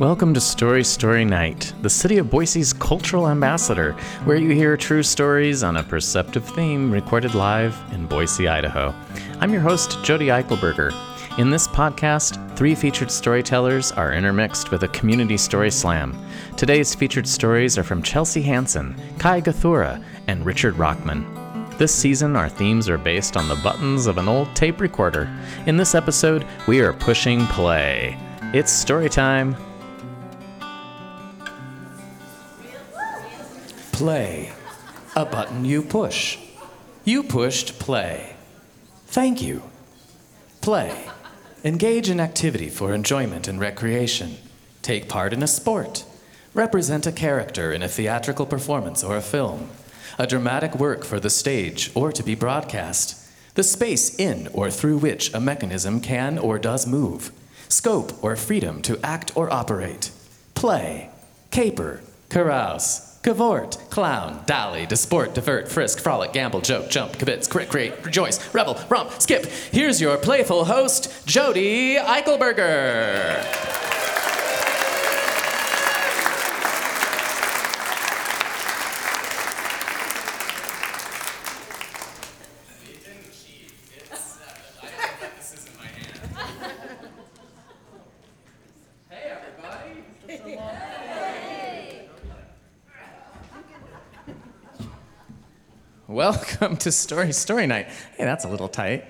Welcome to Story Story Night, the city of Boise's cultural ambassador, where you hear true stories on a perceptive theme recorded live in Boise, Idaho. I'm your host, Jodi Eichelberger. In this podcast, three featured storytellers are intermixed with a community story slam. Today's featured stories are from Chelsea Hansen, Ky Gathura, and Richard Rachman. This season, our themes are based on the buttons of an old tape recorder. In this episode, we are pushing play. It's story time. Play. A button you push. You pushed play. Thank you. Play. Engage in activity for enjoyment and recreation. Take part in a sport. Represent a character in a theatrical performance or a film. A dramatic work for the stage or to be broadcast. The space in or through which a mechanism can or does move. Scope or freedom to act or operate. Play. Caper. Carouse. Cavort, clown, dally, disport, divert, frisk, frolic, gamble, joke, jump, kibitz, create, rejoice, revel, romp, skip. Here's your playful host, Jodi Eichelberger. Welcome to Story Story Night. Hey, that's a little tight.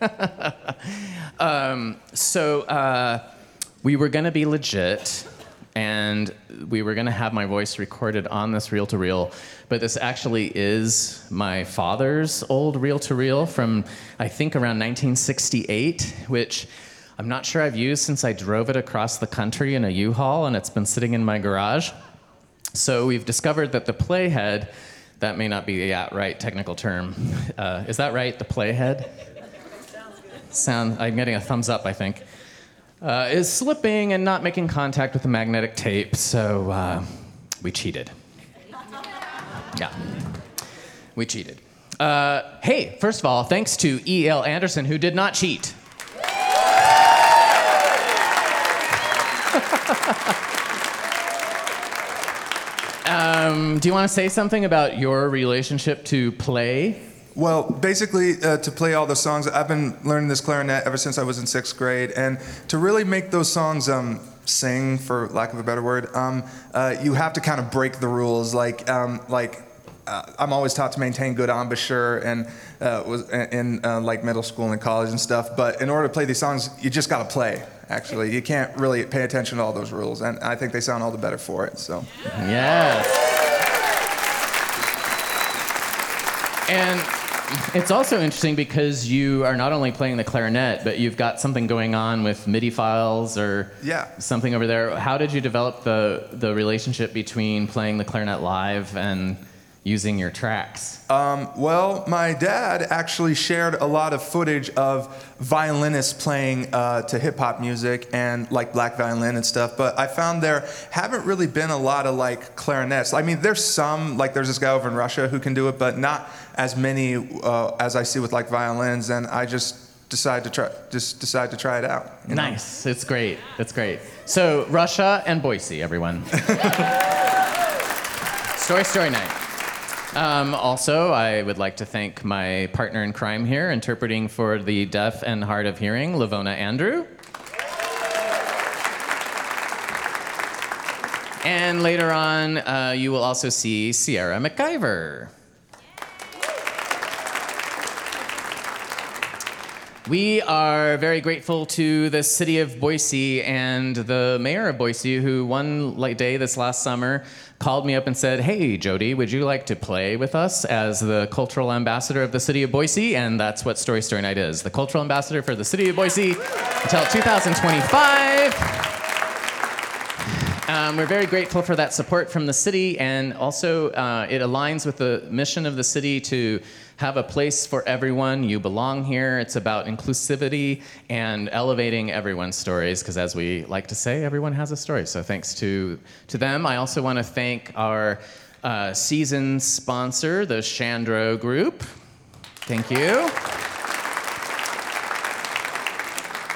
um, so uh, we were going to be legit, and we were going to have my voice recorded on this reel to reel, but this actually is my father's old reel to reel from I think around 1968, which. I'm not sure I've used since I drove it across the country in a U-Haul, and it's been sitting in my garage. So we've discovered that the playhead, that may not be the right technical term. Uh, is that right? The playhead? Sound. I'm getting a thumbs up, I think. Uh, is slipping and not making contact with the magnetic tape, so uh, we cheated. Yeah, we cheated. Uh, hey, first of all, thanks to E.L. Anderson, who did not cheat. Um, do you want to say something about your relationship to play? Well, basically, uh, to play all the songs, I've been learning this clarinet ever since I was in sixth grade, and to really make those songs um, sing, for lack of a better word, um, uh, you have to kind of break the rules. Like, um, like uh, I'm always taught to maintain good embouchure, and uh, was in uh, like middle school and college and stuff. But in order to play these songs, you just got to play. Actually, you can't really pay attention to all those rules, and I think they sound all the better for it. So. Yes. And it's also interesting because you are not only playing the clarinet, but you've got something going on with MIDI files or Yeah. something over there. How did you develop the, the relationship between playing the clarinet live and using your tracks? Um, well, my dad actually shared a lot of footage of violinists playing uh, to hip hop music and like black violin and stuff. But I found there haven't really been a lot of like clarinets. I mean, there's some like there's this guy over in Russia who can do it, but not as many uh, as I see with like violins. And I just decided to try just decided to try it out. you know? Nice. It's great. It's great. So, Russia and Boise, everyone. story, story night. Um, also, I would like to thank my partner in crime here, interpreting for the deaf and hard of hearing, Lavona Andrew. And later on, uh, you will also see Sierra McIver. We are very grateful to the city of Boise and the mayor of Boise, who one day this last summer called me up and said, "Hey, Jodi, would you like to play with us as the cultural ambassador of the city of Boise?" And that's what Story Story Night is: the cultural ambassador for the city of Boise until 2025. Um, we're very grateful for that support from the city, and also uh, it aligns with the mission of the city to have a place for everyone. You belong here. It's about inclusivity and elevating everyone's stories, because as we like to say, everyone has a story. So thanks to, to them. I also want to thank our uh, season sponsor, the Shandro Group. Thank you.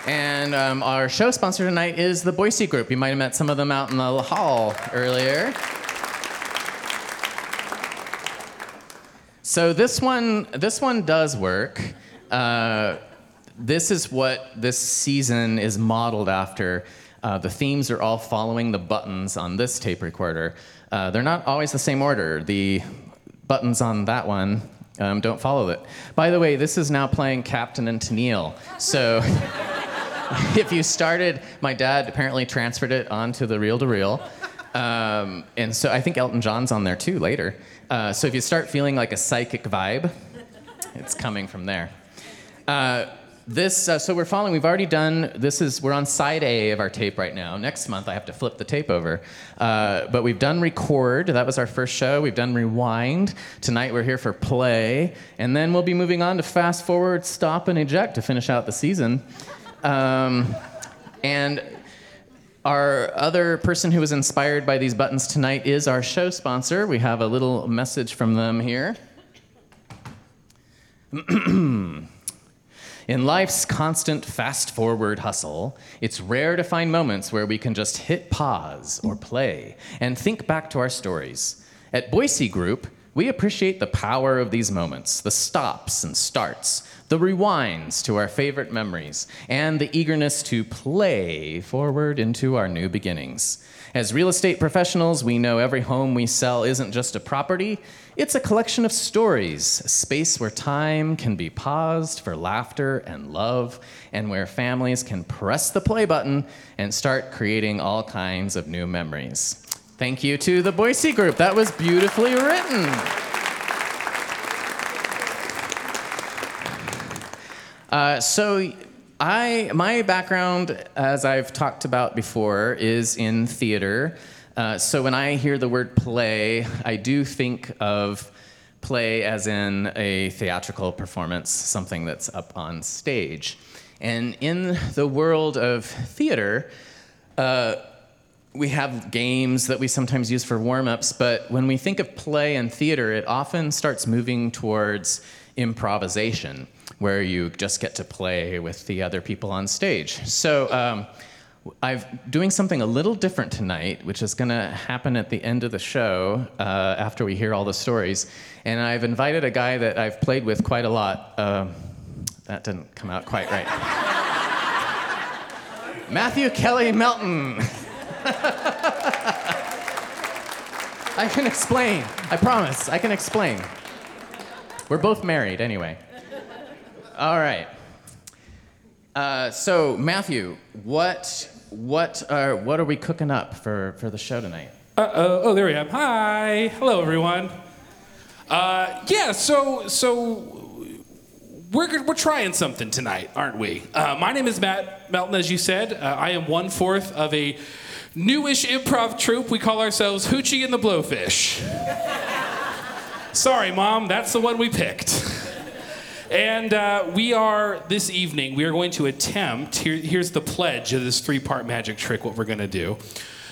And um, our show sponsor tonight is the Boise Group. You might have met some of them out in the hall earlier. So this one, this one does work. Uh, this is what this season is modeled after. Uh, the themes are all following the buttons on this tape recorder. Uh, they're not always the same order. The buttons on that one um, don't follow it. By the way, this is now playing Captain and Tennille. So if you started, my dad apparently transferred it onto the reel to reel. Um, and so I think Elton John's on there too later. Uh, so if you start feeling like a psychic vibe, it's coming from there. Uh, this, uh, so we're following. We've already done. This is we're on side A of our tape right now. Next month I have to flip the tape over, uh, but we've done record. That was our first show. We've done rewind. Tonight we're here for play, and then we'll be moving on to fast forward, stop, and eject to finish out the season. Um, and our other person who was inspired by these buttons tonight is our show sponsor. We have a little message from them here. In life's constant fast forward hustle, it's rare to find moments where we can just hit pause or play and think back to our stories. At Boise Group, we appreciate the power of these moments, the stops and starts, the rewinds to our favorite memories, and the eagerness to play forward into our new beginnings. As real estate professionals, we know every home we sell isn't just a property, it's a collection of stories, a space where time can be paused for laughter and love, and where families can press the play button and start creating all kinds of new memories. Thank you to the Boise Group. That was beautifully written. Uh, so, I my background, as I've talked about before, is in theater. Uh, so when I hear the word play, I do think of play as in a theatrical performance, something that's up on stage. And in the world of theater, uh, we have games that we sometimes use for warm ups, but when we think of play and theater, it often starts moving towards improvisation where you just get to play with the other people on stage. So um, I'm doing something a little different tonight, which is going to happen at the end of the show uh, after we hear all the stories. And I've invited a guy that I've played with quite a lot. Uh, that didn't come out quite right. Matthew Kelly Melton. I can explain. I promise. I can explain. We're both married anyway. All right. Uh, so Matthew, what what are what are we cooking up for for the show tonight? Uh oh, oh there we are. Hi, hello everyone. Uh, yeah, so so we're we're trying something tonight, aren't we? Uh, my name is Matt Melton, as you said. Uh, I am one fourth of a newish improv troupe. We call ourselves Hoochie and the Blowfish. Sorry, mom, that's the one we picked. And uh, we are, this evening, we are going to attempt, here, here's the pledge of this three part magic trick, what we're going to do.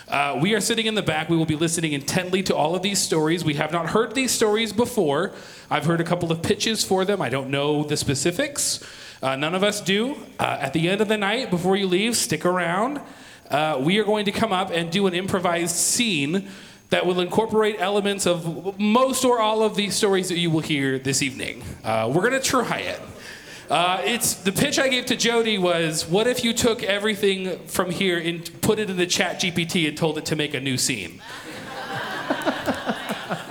Uh, we are sitting in the back. We will be listening intently to all of these stories. We have not heard these stories before. I've heard a couple of pitches for them. I don't know the specifics. Uh, none of us do. Uh, at the end of the night, before you leave, stick around. Uh, we are going to come up and do an improvised scene that will incorporate elements of most or all of these stories that you will hear this evening. Uh, we're going to try it. Uh, it's the pitch I gave to Jodi was, what if you took everything from here and put it in the Chat GPT and told it to make a new scene?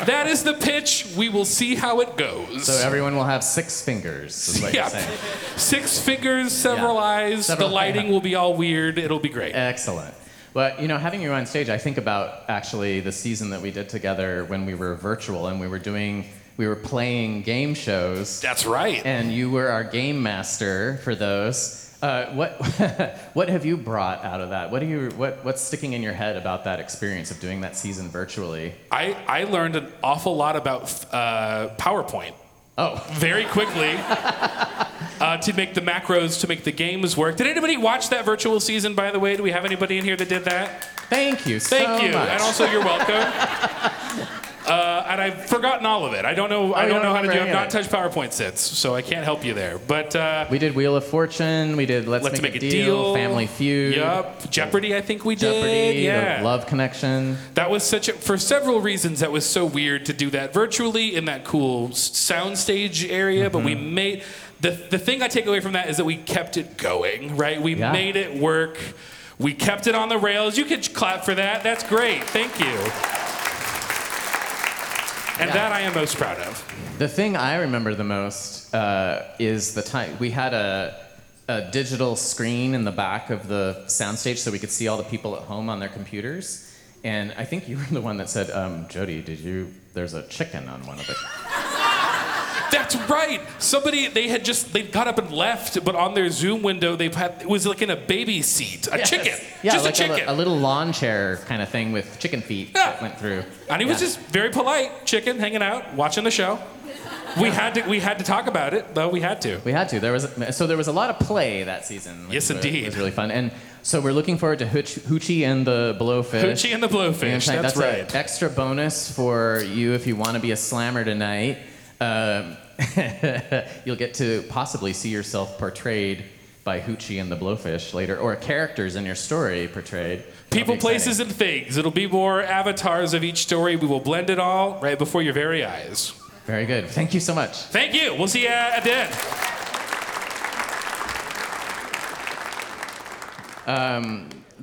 that is the pitch. We will see how it goes. So everyone will have six fingers. Is what yeah, you're saying. six fingers, several Yeah. eyes. Several- the lighting will be all weird. It'll be great. Excellent. But you know, having you on stage, I think about actually the season that we did together when we were virtual and we were doing, we were playing game shows, That's right. and you were our game master for those. Uh, what what have you brought out of that? What do you what what's sticking in your head about that experience of doing that season virtually? I, I learned an awful lot about uh, PowerPoint Oh, very quickly uh, to make the macros to make the games work. Did anybody watch that virtual season? By the way, do we have anybody in here that did that? thank you. Thank so you, much. and also you're welcome. Uh, and I've forgotten all of it. I don't know. I don't don't know how to do. I've not touched PowerPoint since, so I can't help you there. But uh, We did Wheel of Fortune. We did Let's, let's make, a, deal, Family Feud. Yup. Jeopardy. I think we Jeopardy. did. the Yeah. Love Connection. That was such a, for several reasons that was so weird to do that virtually in that cool soundstage area, but Mm-hmm. we made the the thing I take away from that is that we kept it going, right? We Yeah. made it work. We kept it on the rails. You could clap for that. That's great. Thank you. And Yeah. that I am most proud of. The thing I remember the most uh, is the time we had a, a digital screen in the back of the soundstage so we could see all the people at home on their computers. And I think you were the one that said, um, Jodi, did you? There's a chicken on one of the. That's right. Somebody they had just they got up and left, but on their Zoom window they had it was like in a baby seat, a Yes. chicken, Yeah, just like a chicken. A, little lawn chair kind of thing with chicken feet Yeah. that went through. And he was just very polite, chicken, hanging out, watching the show. We had to we had to talk about it, though we had to. We had to. There was so there was a lot of play that season. Yes, indeed. It was really fun, and so we're looking forward to Hoochie and the Blowfish. Hoochie and the Blowfish. That's, That's right. extra bonus for you if you want to be a slammer tonight. Um, you'll get to possibly see yourself portrayed by Hoochie and the Blowfish later, or characters in your story portrayed. People, places, and things. It'll be more avatars of each story. We will blend it all right before your very eyes. Very good. Thank you so much. Thank you. We'll see you at the end.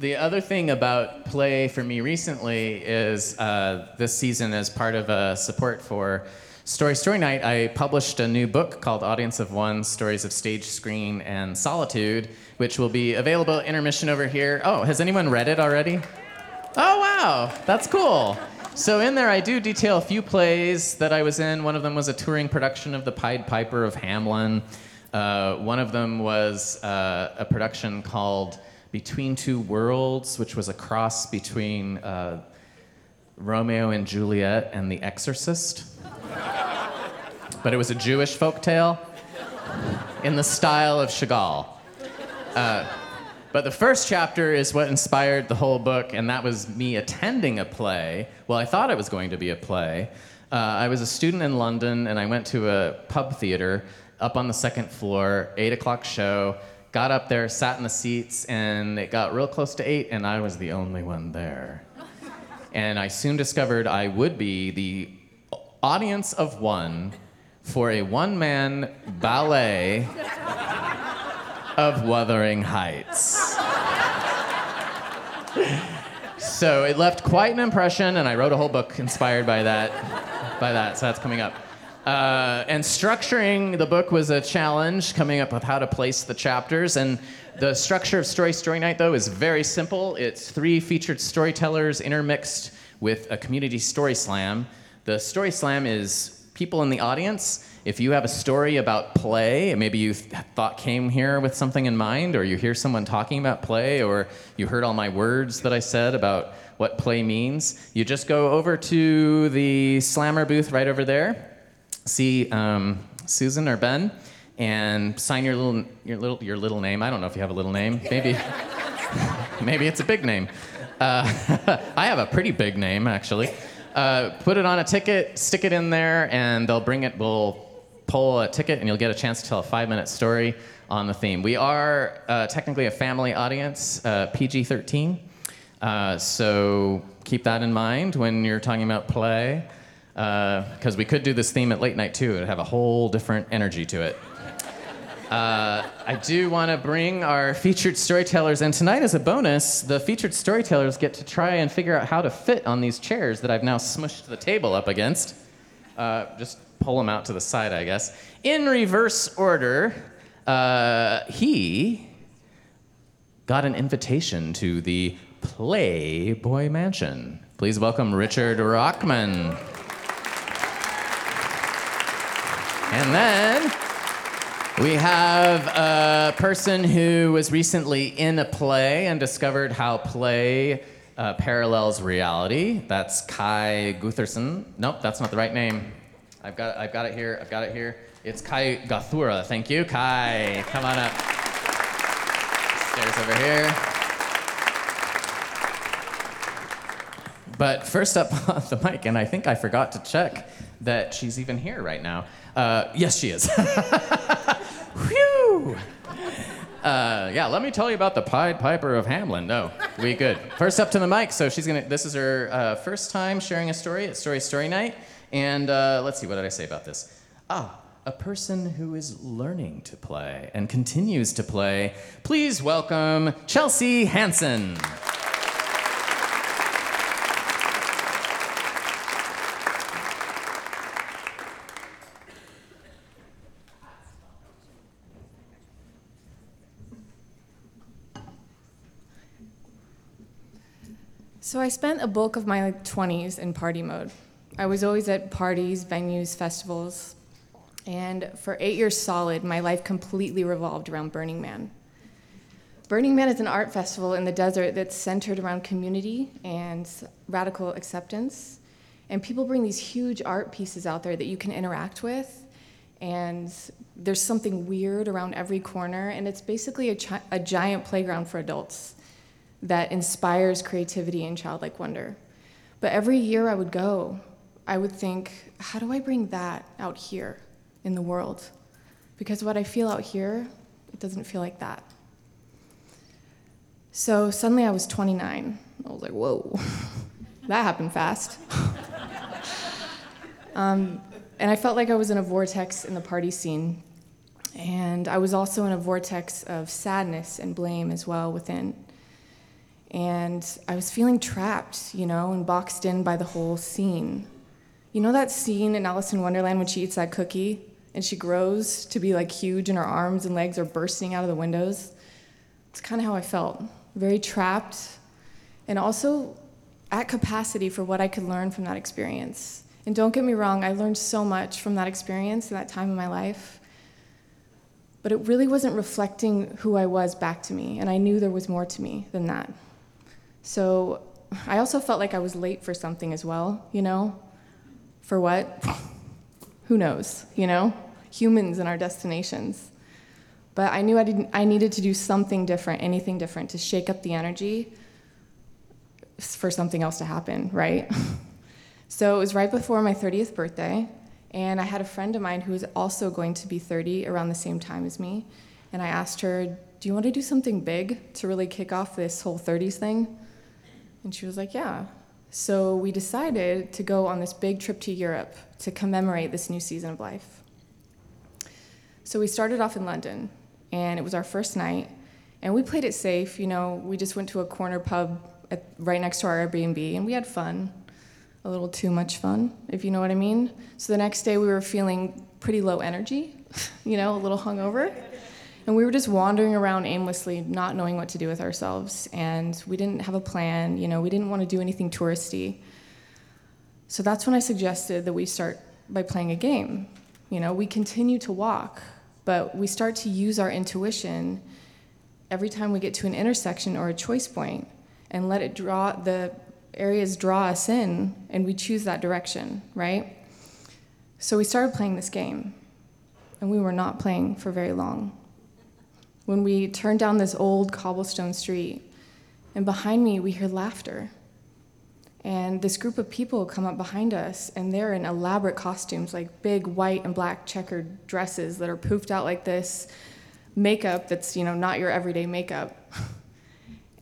The other thing about play for me recently is uh, this season, as part of a support for Story Story Night, I published a new book called Audience of One Stories of Stage, Screen, and Solitude, which will be available at intermission over here. Oh, has anyone read it already? Oh, wow, that's cool. So, in there, I do detail a few plays that I was in. One of them was a touring production of The Pied Piper of Hamelin. Uh, one of them was uh, a production called Between Two Worlds, which was a cross between uh, Romeo and Juliet and The Exorcist. But it was a Jewish folktale in the style of Chagall. But the first chapter is what inspired the whole book, and that was me attending a play. Well, I thought it was going to be a play. Uh, I was a student in London, and I went to a pub theater up on the second floor, eight o'clock show. Got up there, sat in the seats, and it got real close to eight, and I was the only one there. And I soon discovered I would be the audience of one for a one man ballet of Wuthering Heights. so it left quite an impression, and I wrote a whole book inspired by that. By that, so that's coming up. Uh, and structuring the book was a challenge, coming up with how to place the chapters. And the structure of Story Story Night, though, is very simple. It's three featured storytellers intermixed with a community story slam. The story slam is people in the audience. If you have a story about play, maybe you th- thought came here with something in mind, or you hear someone talking about play, or you heard all my words that I said about what play means, you just go over to the slammer booth right over there, see um, Susan or Ben, and sign your little your little your little name. I don't know if you have a little name. Maybe maybe it's a big name. Uh, I have a pretty big name actually. Uh, put it on a ticket, stick it in there, and they'll bring it. We'll pull a ticket, and you'll get a chance to tell a five-minute story on the theme. We are uh, technically a family audience, uh, PG-13, uh, so keep that in mind when you're talking about play, because we could do this theme at late night too. It'd have a whole different energy to it. I do want to bring our featured storytellers, and tonight, as a bonus, the featured storytellers get to try and figure out how to fit on these chairs that I've now smushed the table up against. Uh, just pull them out to the side, I guess. In reverse order, uh, he got an invitation to the Playboy Mansion. Please welcome Richard Rachman. And then we have a person who was recently in a play and discovered how play uh, parallels reality. That's Kai Gutherson. Nope, that's not the right name. I've got, I've got it here. I've got it here. It's Ky Gathura. Thank you, Ky. Come on up. Stairs over here. But first up on the mic, and I think I forgot to check that she's even here right now. Uh, yes, she is. Uh, yeah, let me tell you about the Pied Piper of Hamelin. No, we good. First up to the mic, so she's gonna. This is her uh, first time sharing a story at Story Story Night, and uh, let's see, what did I say about this? Ah, a person who is learning to play and continues to play. Please welcome Chelsea Hansen. So I spent a bulk of my like, 20s in party mode. I was always at parties, venues, festivals, and for eight years solid, my life completely revolved around Burning Man. Burning Man is an art festival in the desert that's centered around community and radical acceptance. And people bring these huge art pieces out there that you can interact with. And there's something weird around every corner. And it's basically a, chi- a giant playground for adults that inspires creativity and childlike wonder. But every year I would go, I would think, how do I bring that out here in the world? Because what I feel out here, it doesn't feel like that. So suddenly I was 29. I was like, whoa, that happened fast. um, and I felt like I was in a vortex in the party scene. And I was also in a vortex of sadness and blame as well within. And I was feeling trapped, you know, and boxed in by the whole scene. You know that scene in Alice in Wonderland when she eats that cookie and she grows to be like huge and her arms and legs are bursting out of the windows? It's kind of how I felt. Very trapped and also at capacity for what I could learn from that experience. And don't get me wrong, I learned so much from that experience and that time in my life. But it really wasn't reflecting who I was back to me, and I knew there was more to me than that. So I also felt like I was late for something as well, you know? For what? Who knows, you know? Humans and our destinations. But I knew I, didn't, I needed to do something different, anything different, to shake up the energy for something else to happen, right? so it was right before my 30th birthday, and I had a friend of mine who was also going to be 30 around the same time as me. And I asked her, Do you want to do something big to really kick off this whole 30s thing? And she was like, Yeah. So we decided to go on this big trip to Europe to commemorate this new season of life. So we started off in London, and it was our first night. And we played it safe. You know, we just went to a corner pub at, right next to our Airbnb, and we had fun. A little too much fun, if you know what I mean. So the next day we were feeling pretty low energy, you know, a little hungover. And we were just wandering around aimlessly, not knowing what to do with ourselves. And we didn't have a plan, you know, we didn't want to do anything touristy. So that's when I suggested that we start by playing a game. You know, we continue to walk, but we start to use our intuition every time we get to an intersection or a choice point and let it draw the areas draw us in and we choose that direction, right? So we started playing this game and we were not playing for very long when we turn down this old cobblestone street, and behind me we hear laughter. And this group of people come up behind us, and they're in elaborate costumes, like big white and black checkered dresses that are poofed out like this, makeup that's you know not your everyday makeup.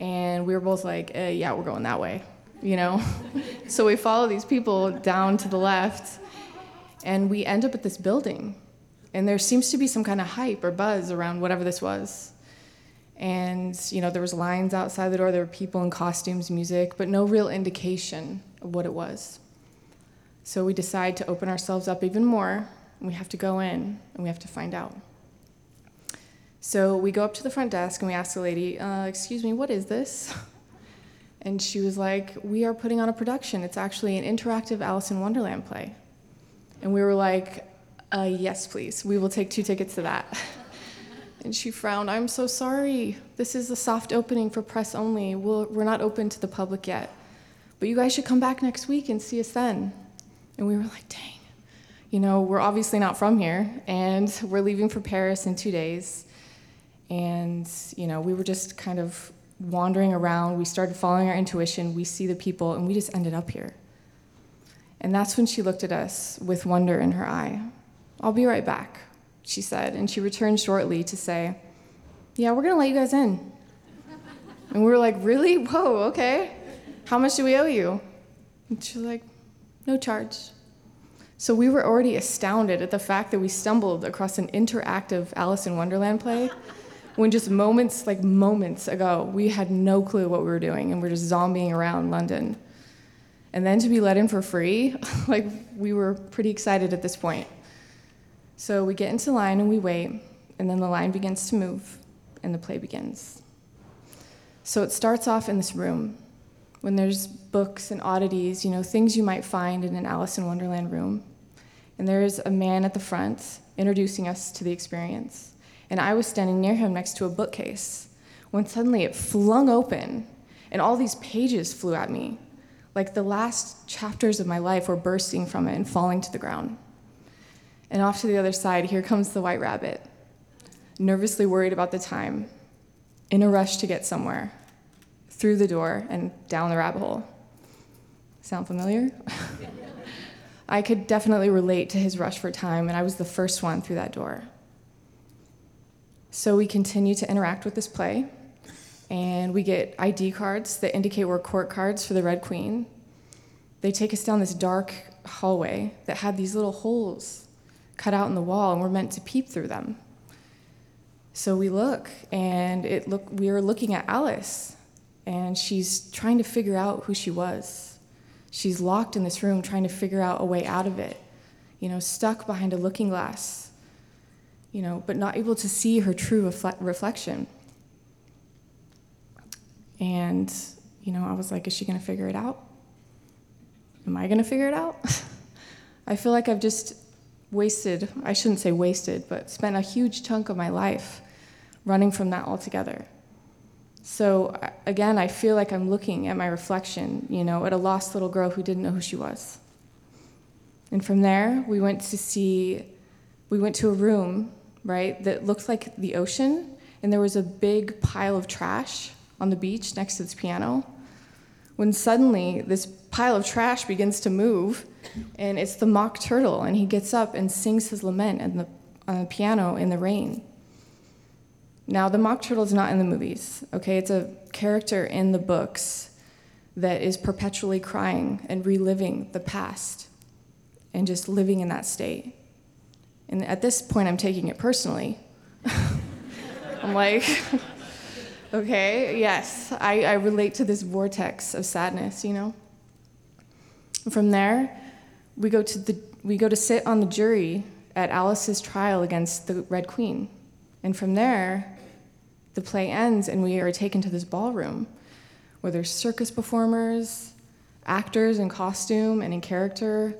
And we were both like, eh, "Yeah, we're going that way," you know. so we follow these people down to the left, and we end up at this building and there seems to be some kind of hype or buzz around whatever this was. And, you know, there was lines outside the door, there were people in costumes, music, but no real indication of what it was. So we decide to open ourselves up even more, and we have to go in and we have to find out. So we go up to the front desk and we ask the lady, uh, Excuse me, what is this? And she was like, We are putting on a production. It's actually an interactive Alice in Wonderland play. And we were like, uh, yes, please. We will take two tickets to that. and she frowned. I'm so sorry. This is a soft opening for press only. we we are not open to the public yet. But you guys should come back next week and see us then. And we were like, dang. You know, we're obviously not from here, and we're leaving for Paris in two days. And, you know, we were just kind of wandering around. We started following our intuition. We see the people, and we just ended up here. And that's when she looked at us with wonder in her eye. I'll be right back, she said, and she returned shortly to say, Yeah, we're gonna let you guys in. And we were like, Really? Whoa, okay. How much do we owe you? And she's like, No charge. So we were already astounded at the fact that we stumbled across an interactive Alice in Wonderland play when just moments, like moments ago, we had no clue what we were doing and we're just zombieing around London. And then to be let in for free, like we were pretty excited at this point. So we get into line and we wait, and then the line begins to move and the play begins. So it starts off in this room when there's books and oddities, you know, things you might find in an Alice in Wonderland room. And there's a man at the front introducing us to the experience. And I was standing near him next to a bookcase when suddenly it flung open and all these pages flew at me. Like the last chapters of my life were bursting from it and falling to the ground. And off to the other side, here comes the white rabbit, nervously worried about the time, in a rush to get somewhere, through the door and down the rabbit hole. Sound familiar? I could definitely relate to his rush for time, and I was the first one through that door. So we continue to interact with this play, and we get ID cards that indicate we're court cards for the Red Queen. They take us down this dark hallway that had these little holes cut out in the wall, and we're meant to peep through them. So we look, and it look we are looking at Alice, and she's trying to figure out who she was. She's locked in this room trying to figure out a way out of it, you know, stuck behind a looking glass, you know, but not able to see her true refle- reflection. And, you know, I was like, is she going to figure it out? Am I going to figure it out? I feel like I've just wasted, I shouldn't say wasted, but spent a huge chunk of my life running from that altogether. So again, I feel like I'm looking at my reflection, you know, at a lost little girl who didn't know who she was. And from there, we went to see, we went to a room, right, that looked like the ocean, and there was a big pile of trash on the beach next to this piano. When suddenly this pile of trash begins to move, and it's the mock turtle, and he gets up and sings his lament the, on the piano in the rain. Now, the mock turtle is not in the movies, okay? It's a character in the books that is perpetually crying and reliving the past and just living in that state. And at this point, I'm taking it personally. I'm like, okay, yes, I, I relate to this vortex of sadness, you know? from there, we go to the we go to sit on the jury at Alice's trial against the Red Queen. And from there, the play ends and we are taken to this ballroom where there's circus performers, actors in costume and in character,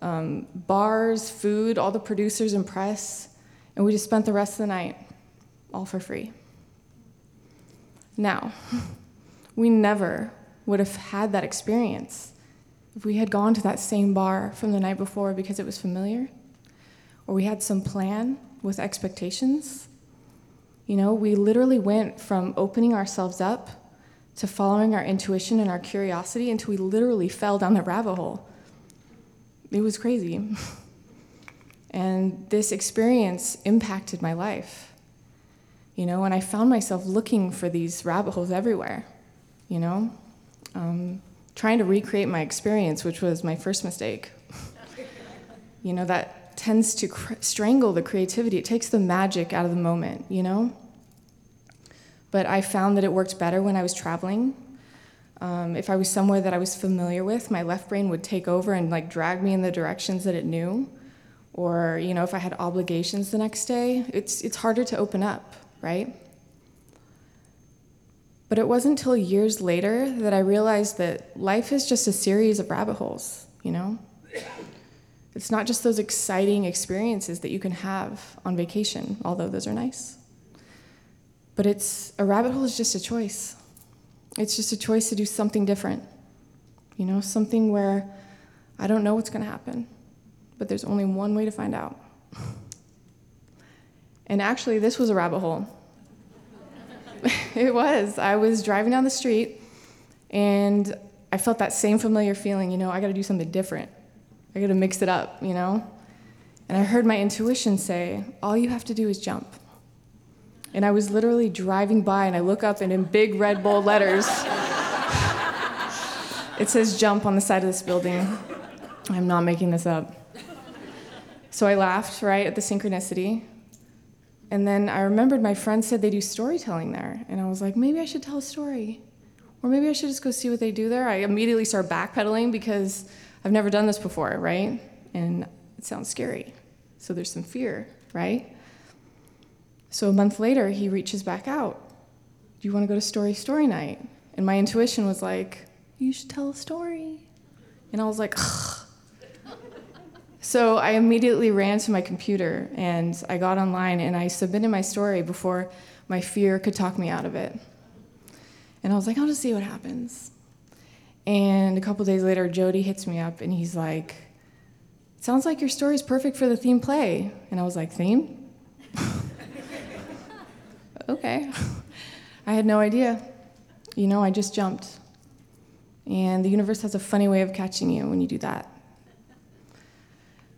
um, bars, food, all the producers and press, and we just spent the rest of the night all for free. Now, we never would have had that experience if we had gone to that same bar from the night before because it was familiar, or we had some plan with expectations you know, we literally went from opening ourselves up to following our intuition and our curiosity until we literally fell down the rabbit hole. It was crazy. and this experience impacted my life. You know, and I found myself looking for these rabbit holes everywhere, you know, um, trying to recreate my experience, which was my first mistake. you know, that tends to cr- strangle the creativity. It takes the magic out of the moment, you know? But I found that it worked better when I was traveling. Um, if I was somewhere that I was familiar with, my left brain would take over and like drag me in the directions that it knew. Or, you know, if I had obligations the next day, it's, it's harder to open up, right? But it wasn't until years later that I realized that life is just a series of rabbit holes, you know? It's not just those exciting experiences that you can have on vacation, although those are nice. But it's a rabbit hole is just a choice. It's just a choice to do something different. You know, something where I don't know what's going to happen, but there's only one way to find out. and actually, this was a rabbit hole. it was. I was driving down the street and I felt that same familiar feeling, you know, I gotta do something different. I gotta mix it up, you know? And I heard my intuition say, all you have to do is jump. And I was literally driving by and I look up and in big red bold letters, it says jump on the side of this building. I'm not making this up. So I laughed, right, at the synchronicity. And then I remembered my friend said they do storytelling there. And I was like, maybe I should tell a story. Or maybe I should just go see what they do there. I immediately start backpedaling because I've never done this before, right? And it sounds scary. So there's some fear, right? So a month later, he reaches back out. Do you want to go to story story night? And my intuition was like, you should tell a story. And I was like, Ugh. So I immediately ran to my computer and I got online and I submitted my story before my fear could talk me out of it. And I was like, I'll just see what happens. And a couple days later, Jodi hits me up and he's like, Sounds like your story is perfect for the theme play. And I was like, Theme? okay. I had no idea. You know, I just jumped. And the universe has a funny way of catching you when you do that.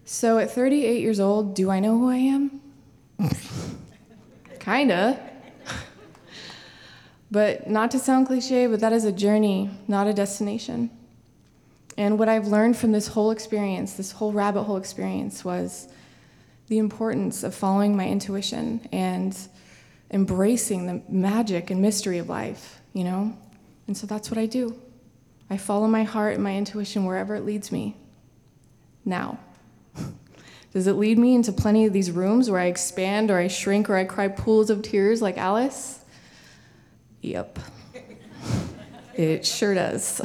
So at 38 years old, do I know who I am? Kinda. But not to sound cliche, but that is a journey, not a destination. And what I've learned from this whole experience, this whole rabbit hole experience, was the importance of following my intuition and embracing the magic and mystery of life, you know? And so that's what I do. I follow my heart and my intuition wherever it leads me. Now. Does it lead me into plenty of these rooms where I expand or I shrink or I cry pools of tears like Alice? Yep. It sure does.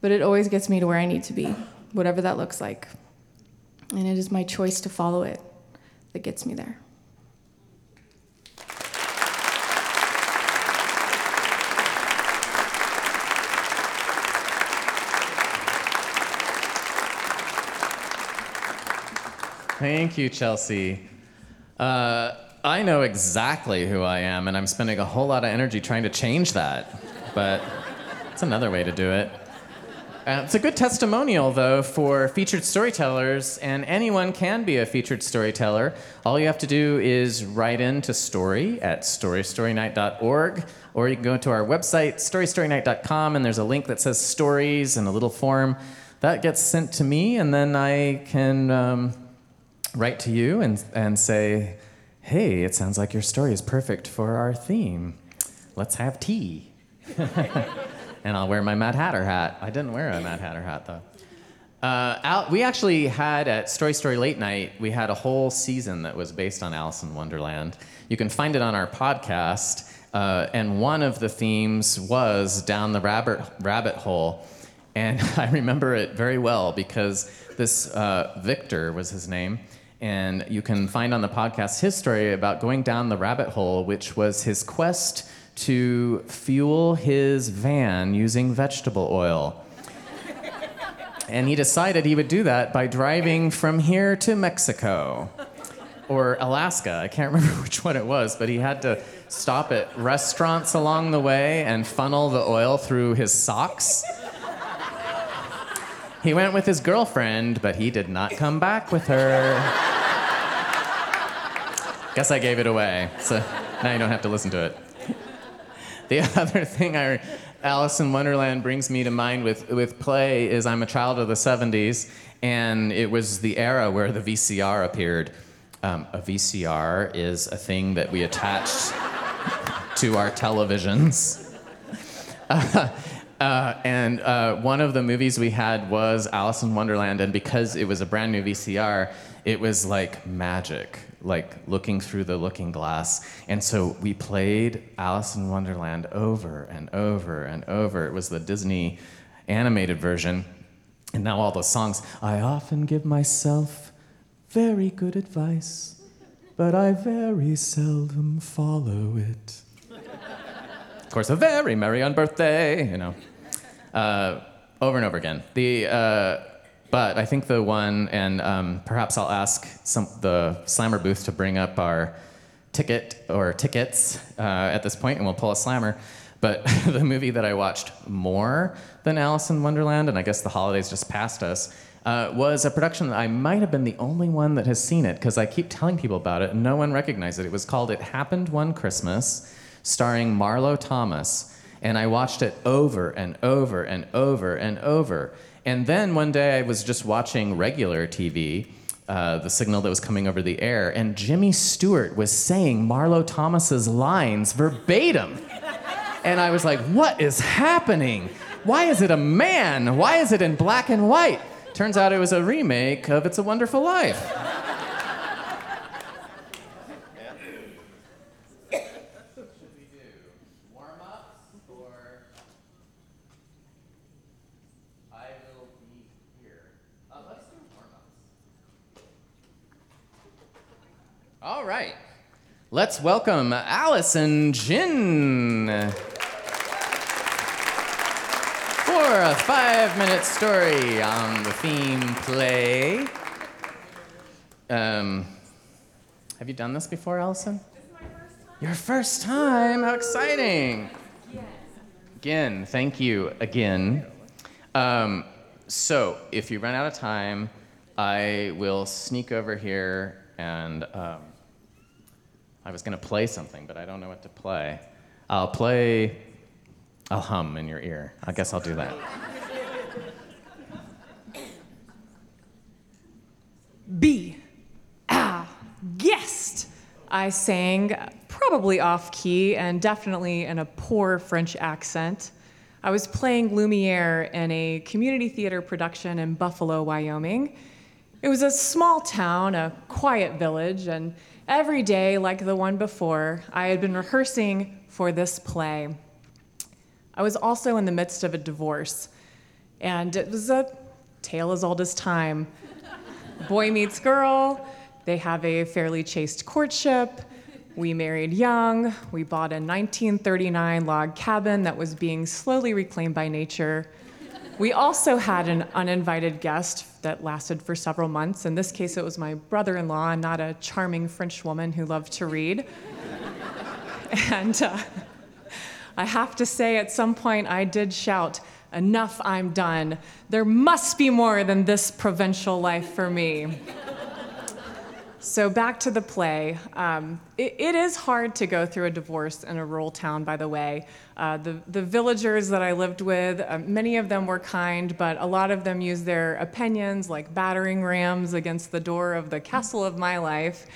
But it always gets me to where I need to be, whatever that looks like. And it is my choice to follow it that gets me there. Thank you, Chelsea. Uh, I know exactly who I am, and I'm spending a whole lot of energy trying to change that. But it's another way to do it. Uh, it's a good testimonial, though, for featured storytellers, and anyone can be a featured storyteller. All you have to do is write in to story at storystorynight.org, or you can go to our website, storystorynight.com, and there's a link that says stories and a little form. That gets sent to me, and then I can um, write to you and, and say, hey, it sounds like your story is perfect for our theme. Let's have tea. and I'll wear my Mad Hatter hat. I didn't wear a Mad Hatter hat though. Uh, Al- we actually had at Story Story Late Night, we had a whole season that was based on Alice in Wonderland. You can find it on our podcast, uh, and one of the themes was down the rabbit rabbit hole, and I remember it very well because this uh, Victor was his name, and you can find on the podcast his story about going down the rabbit hole, which was his quest to fuel his van using vegetable oil. and he decided he would do that by driving from here to Mexico or Alaska. I can't remember which one it was, but he had to stop at restaurants along the way and funnel the oil through his socks. He went with his girlfriend, but he did not come back with her. Guess I gave it away, so now you don't have to listen to it. The other thing I, Alice in Wonderland brings me to mind with, with play is I'm a child of the 70s, and it was the era where the VCR appeared. Um, a VCR is a thing that we attached to our televisions. Uh, uh, and uh, one of the movies we had was Alice in Wonderland, and because it was a brand new VCR, it was like magic, like looking through the looking glass. And so we played Alice in Wonderland over and over and over. It was the Disney animated version. And now all those songs. I often give myself very good advice, but I very seldom follow it. Of course, a very merry on birthday, you know. Uh, over and over again. The, uh, but I think the one, and um, perhaps I'll ask some, the Slammer booth to bring up our ticket or tickets uh, at this point, and we'll pull a slammer. But the movie that I watched more than Alice in Wonderland, and I guess the holidays just passed us, uh, was a production that I might have been the only one that has seen it because I keep telling people about it and no one recognized it. It was called It Happened One Christmas, starring Marlo Thomas. And I watched it over and over and over and over. And then one day I was just watching regular TV, uh, the signal that was coming over the air, and Jimmy Stewart was saying Marlo Thomas's lines verbatim. And I was like, what is happening? Why is it a man? Why is it in black and white? Turns out it was a remake of It's a Wonderful Life. All right. Let's welcome Allison Jin for a five minute story on the theme play. Um, have you done this before, Allison? This is my first time. Your first time? How exciting! Again, thank you again. Um, so, if you run out of time, I will sneak over here and um, I was going to play something, but I don't know what to play. I'll play, I'll hum in your ear. I guess I'll do that. Be our ah, guest. I sang, probably off key and definitely in a poor French accent. I was playing Lumiere in a community theater production in Buffalo, Wyoming. It was a small town, a quiet village, and every day, like the one before, I had been rehearsing for this play. I was also in the midst of a divorce, and it was a tale as old as time. Boy meets girl, they have a fairly chaste courtship. We married young. We bought a 1939 log cabin that was being slowly reclaimed by nature. We also had an uninvited guest that lasted for several months. In this case, it was my brother in law, not a charming French woman who loved to read. and uh, I have to say, at some point, I did shout, Enough, I'm done. There must be more than this provincial life for me. So, back to the play. Um, it, it is hard to go through a divorce in a rural town, by the way. Uh, the, the villagers that I lived with, uh, many of them were kind, but a lot of them used their opinions like battering rams against the door of the castle of my life.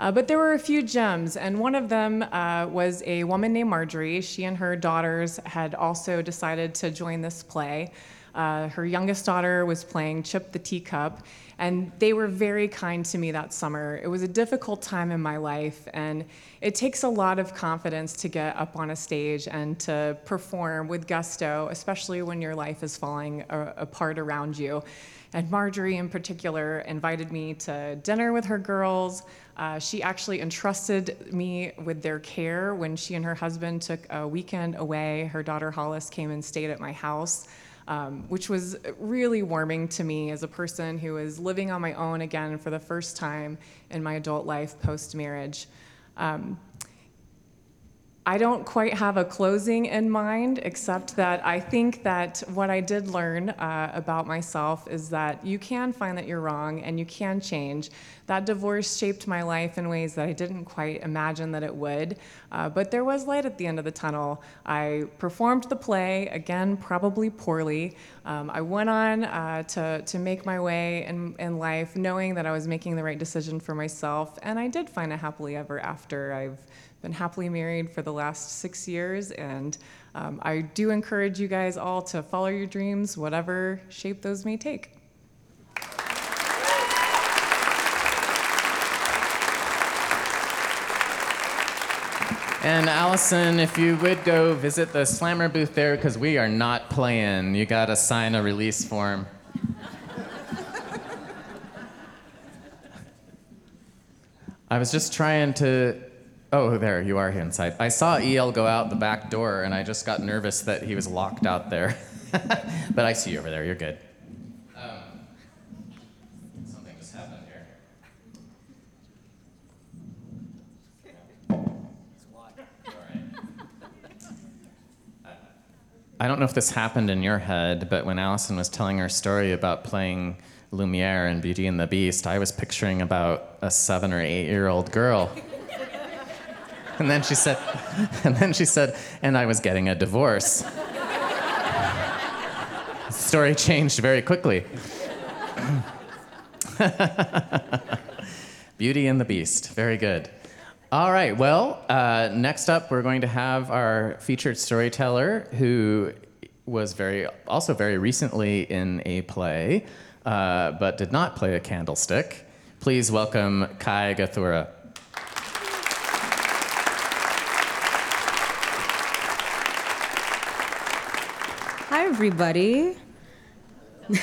Uh, but there were a few gems, and one of them uh, was a woman named Marjorie. She and her daughters had also decided to join this play. Uh, her youngest daughter was playing Chip the Teacup, and they were very kind to me that summer. It was a difficult time in my life, and it takes a lot of confidence to get up on a stage and to perform with gusto, especially when your life is falling a- apart around you. And Marjorie, in particular, invited me to dinner with her girls. Uh, she actually entrusted me with their care when she and her husband took a weekend away. Her daughter Hollis came and stayed at my house um, which was really warming to me as a person who is living on my own again for the first time in my adult life post marriage. Um, I don't quite have a closing in mind, except that I think that what I did learn uh, about myself is that you can find that you're wrong and you can change. That divorce shaped my life in ways that I didn't quite imagine that it would, uh, but there was light at the end of the tunnel. I performed the play, again, probably poorly. Um, I went on uh, to, to make my way in, in life, knowing that I was making the right decision for myself, and I did find a happily ever after. I've been happily married for the last six years, and um, I do encourage you guys all to follow your dreams, whatever shape those may take. And Allison, if you would go visit the Slammer booth there, because we are not playing. You got to sign a release form. I was just trying to. Oh, there you are inside. I saw El go out the back door, and I just got nervous that he was locked out there. but I see you over there. You're good. Something just happened here. I don't know if this happened in your head, but when Allison was telling her story about playing Lumiere in Beauty and the Beast, I was picturing about a seven or eight year old girl. And then she said, and then she said, and I was getting a divorce. story changed very quickly. Beauty and the Beast. Very good. All right. Well, uh, next up, we're going to have our featured storyteller, who was very, also very recently in a play, uh, but did not play a candlestick. Please welcome Ky Gathura. Hi, everybody.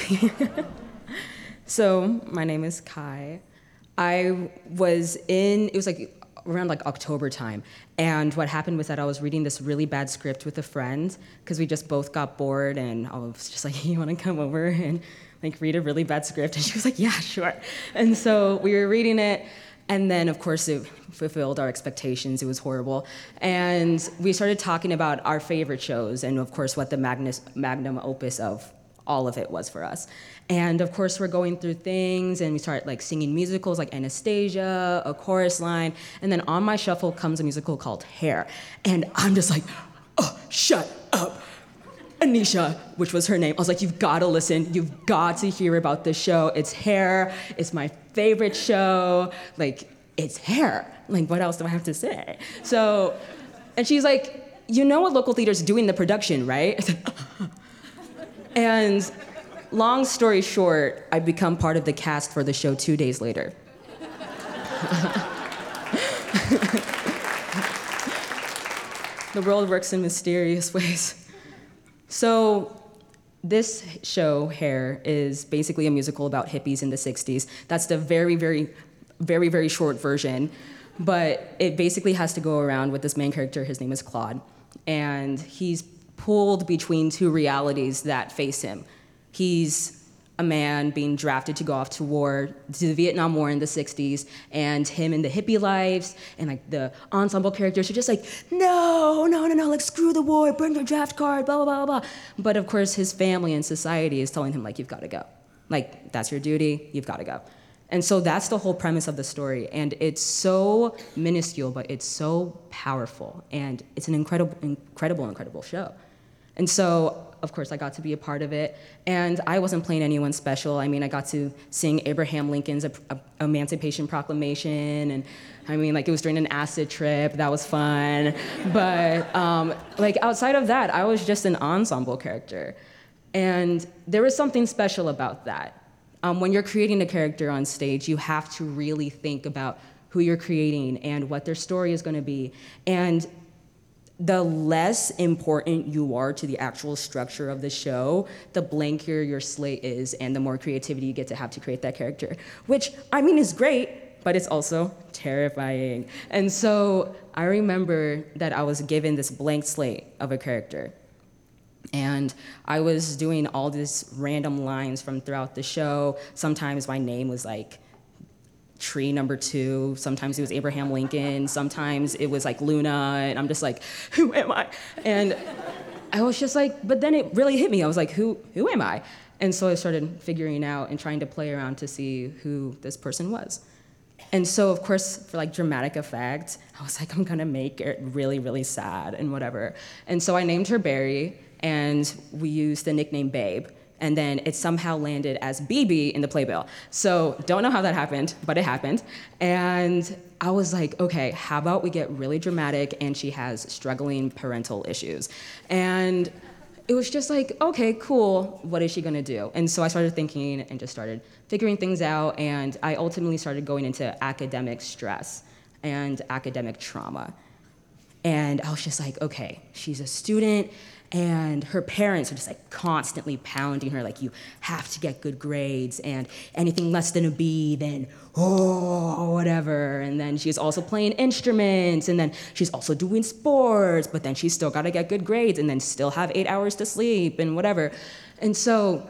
so, my name is Ky. I was in, it was like around like October time. And what happened was that I was reading this really bad script with a friend because we just both got bored and I was just like, you want to come over and like read a really bad script? And she was like, yeah, sure. And so we were reading it. And then, of course, it fulfilled our expectations. It was horrible. And we started talking about our favorite shows and, of course, what the magnus, magnum opus of all of it was for us. And of course, we're going through things and we start like singing musicals like Anastasia, a chorus line. And then on my shuffle comes a musical called Hair. And I'm just like, oh, shut up. Anisha, which was her name. I was like, you've got to listen. You've got to hear about this show. It's Hair. It's my favorite show. Like, it's Hair. Like, what else do I have to say? So, and she's like, you know what local theater's doing the production, right? And long story short, I become part of the cast for the show two days later. the world works in mysterious ways. So, this show, Hair, is basically a musical about hippies in the 60s. That's the very, very, very, very short version. But it basically has to go around with this main character. His name is Claude. And he's pulled between two realities that face him. He's a man being drafted to go off to war, to the Vietnam War in the 60s, and him and the hippie lives, and like the ensemble characters are just like, no, no, no, no, like screw the war, burn your draft card, blah, blah, blah, blah. But of course, his family and society is telling him, like, you've got to go. Like, that's your duty, you've got to go. And so that's the whole premise of the story. And it's so minuscule, but it's so powerful. And it's an incredible, incredible, incredible show. And so of course, I got to be a part of it. And I wasn't playing anyone special. I mean, I got to sing Abraham Lincoln's Emancipation Proclamation, and I mean, like it was during an acid trip. That was fun. but um, like outside of that, I was just an ensemble character. And there was something special about that. Um, when you're creating a character on stage, you have to really think about who you're creating and what their story is going to be. And the less important you are to the actual structure of the show, the blanker your slate is, and the more creativity you get to have to create that character. Which, I mean, is great, but it's also terrifying. And so I remember that I was given this blank slate of a character. And I was doing all these random lines from throughout the show. Sometimes my name was like, tree number two. Sometimes it was Abraham Lincoln. Sometimes it was like Luna. And I'm just like, who am I? And I was just like, but then it really hit me. I was like, who, who am I? And so I started figuring out and trying to play around to see who this person was. And so, of course, for like dramatic effect, I was like, I'm gonna make it really, really sad and whatever. And so I named her Barry, and we used the nickname Babe and then it somehow landed as BB in the playbill. So don't know how that happened, but it happened. And I was like, okay, how about we get really dramatic and she has struggling parental issues. And it was just like, okay, cool, what is she gonna do? And so I started thinking and just started figuring things out, and I ultimately started going into academic stress and academic trauma. And I was just like, okay, she's a student, and her parents are just like constantly pounding her like you have to get good grades and anything less than a b then oh whatever and then she's also playing instruments and then she's also doing sports but then she's still got to get good grades and then still have eight hours to sleep and whatever and so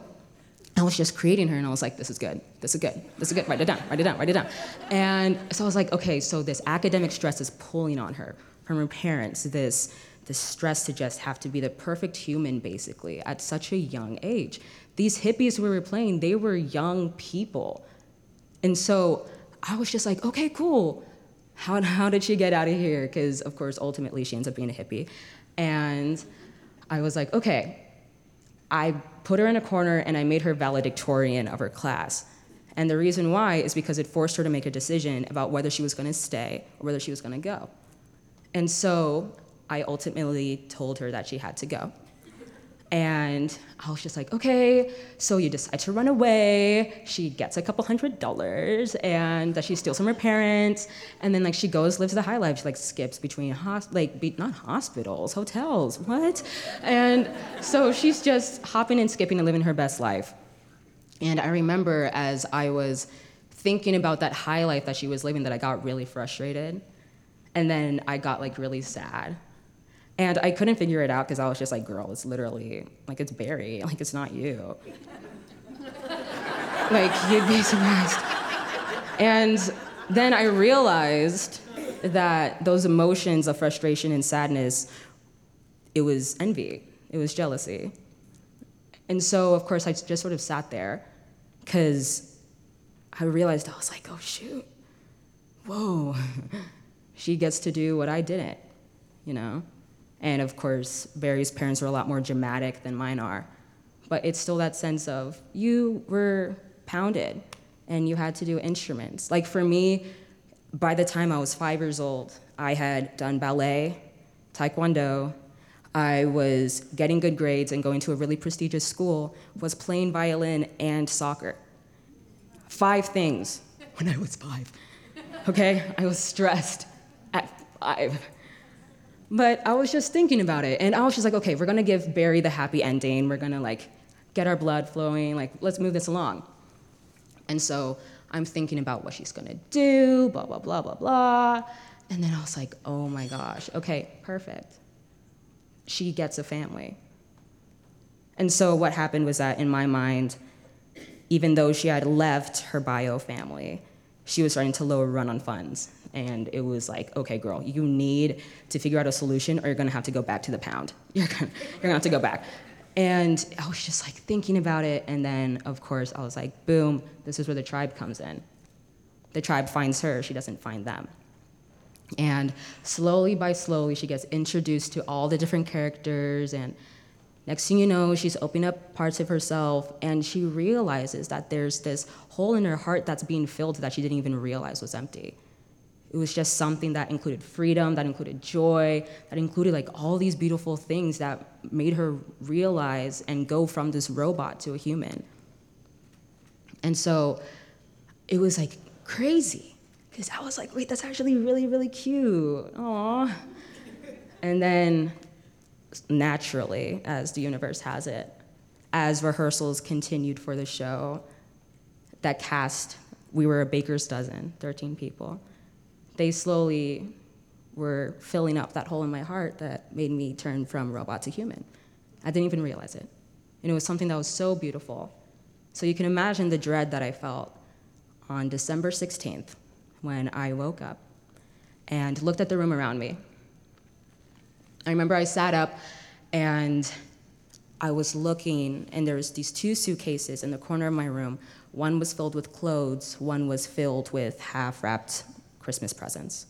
I was just creating her and I was like, this is good, this is good, this is good, write it down, write it down, write it down. And so I was like, okay, so this academic stress is pulling on her from her parents, this the stress to just have to be the perfect human, basically, at such a young age. These hippies we were playing, they were young people. And so I was just like, okay, cool. How, how did she get out of here? Because, of course, ultimately she ends up being a hippie. And I was like, okay. I put her in a corner and I made her valedictorian of her class. And the reason why is because it forced her to make a decision about whether she was going to stay or whether she was going to go. And so I ultimately told her that she had to go. And I was just like, okay, so you decide to run away. She gets a couple hundred dollars and that she steals from her parents. And then like she goes, lives the high life. She like skips between hos- like be- not hospitals, hotels, what? And so she's just hopping and skipping and living her best life. And I remember as I was thinking about that high life that she was living that I got really frustrated. And then I got like really sad and I couldn't figure it out because I was just like, girl, it's literally, like, it's Barry. Like, it's not you. like, you'd be surprised. And then I realized that those emotions of frustration and sadness, it was envy, it was jealousy. And so, of course, I just sort of sat there because I realized I was like, oh, shoot, whoa, she gets to do what I didn't, you know? And of course, Barry's parents were a lot more dramatic than mine are. But it's still that sense of you were pounded and you had to do instruments. Like for me, by the time I was five years old, I had done ballet, taekwondo, I was getting good grades and going to a really prestigious school, was playing violin and soccer. Five things when I was five. Okay? I was stressed at five. But I was just thinking about it, and I was just like, okay, we're gonna give Barry the happy ending. We're gonna like get our blood flowing. Like, let's move this along. And so I'm thinking about what she's gonna do, blah blah blah blah blah. And then I was like, oh my gosh, okay, perfect. She gets a family. And so what happened was that in my mind, even though she had left her bio family, she was starting to lower run on funds. And it was like, okay, girl, you need to figure out a solution or you're gonna have to go back to the pound. You're gonna, you're gonna have to go back. And I was just like thinking about it. And then, of course, I was like, boom, this is where the tribe comes in. The tribe finds her, she doesn't find them. And slowly by slowly, she gets introduced to all the different characters. And next thing you know, she's opening up parts of herself. And she realizes that there's this hole in her heart that's being filled that she didn't even realize was empty. It was just something that included freedom, that included joy, that included like all these beautiful things that made her realize and go from this robot to a human. And so it was like crazy because I was like, wait, that's actually really, really cute. Aww. And then naturally, as the universe has it, as rehearsals continued for the show, that cast, we were a baker's dozen, 13 people they slowly were filling up that hole in my heart that made me turn from robot to human. I didn't even realize it. And it was something that was so beautiful. So you can imagine the dread that I felt on December 16th when I woke up and looked at the room around me. I remember I sat up and I was looking, and there was these two suitcases in the corner of my room. One was filled with clothes, one was filled with half wrapped Christmas presents.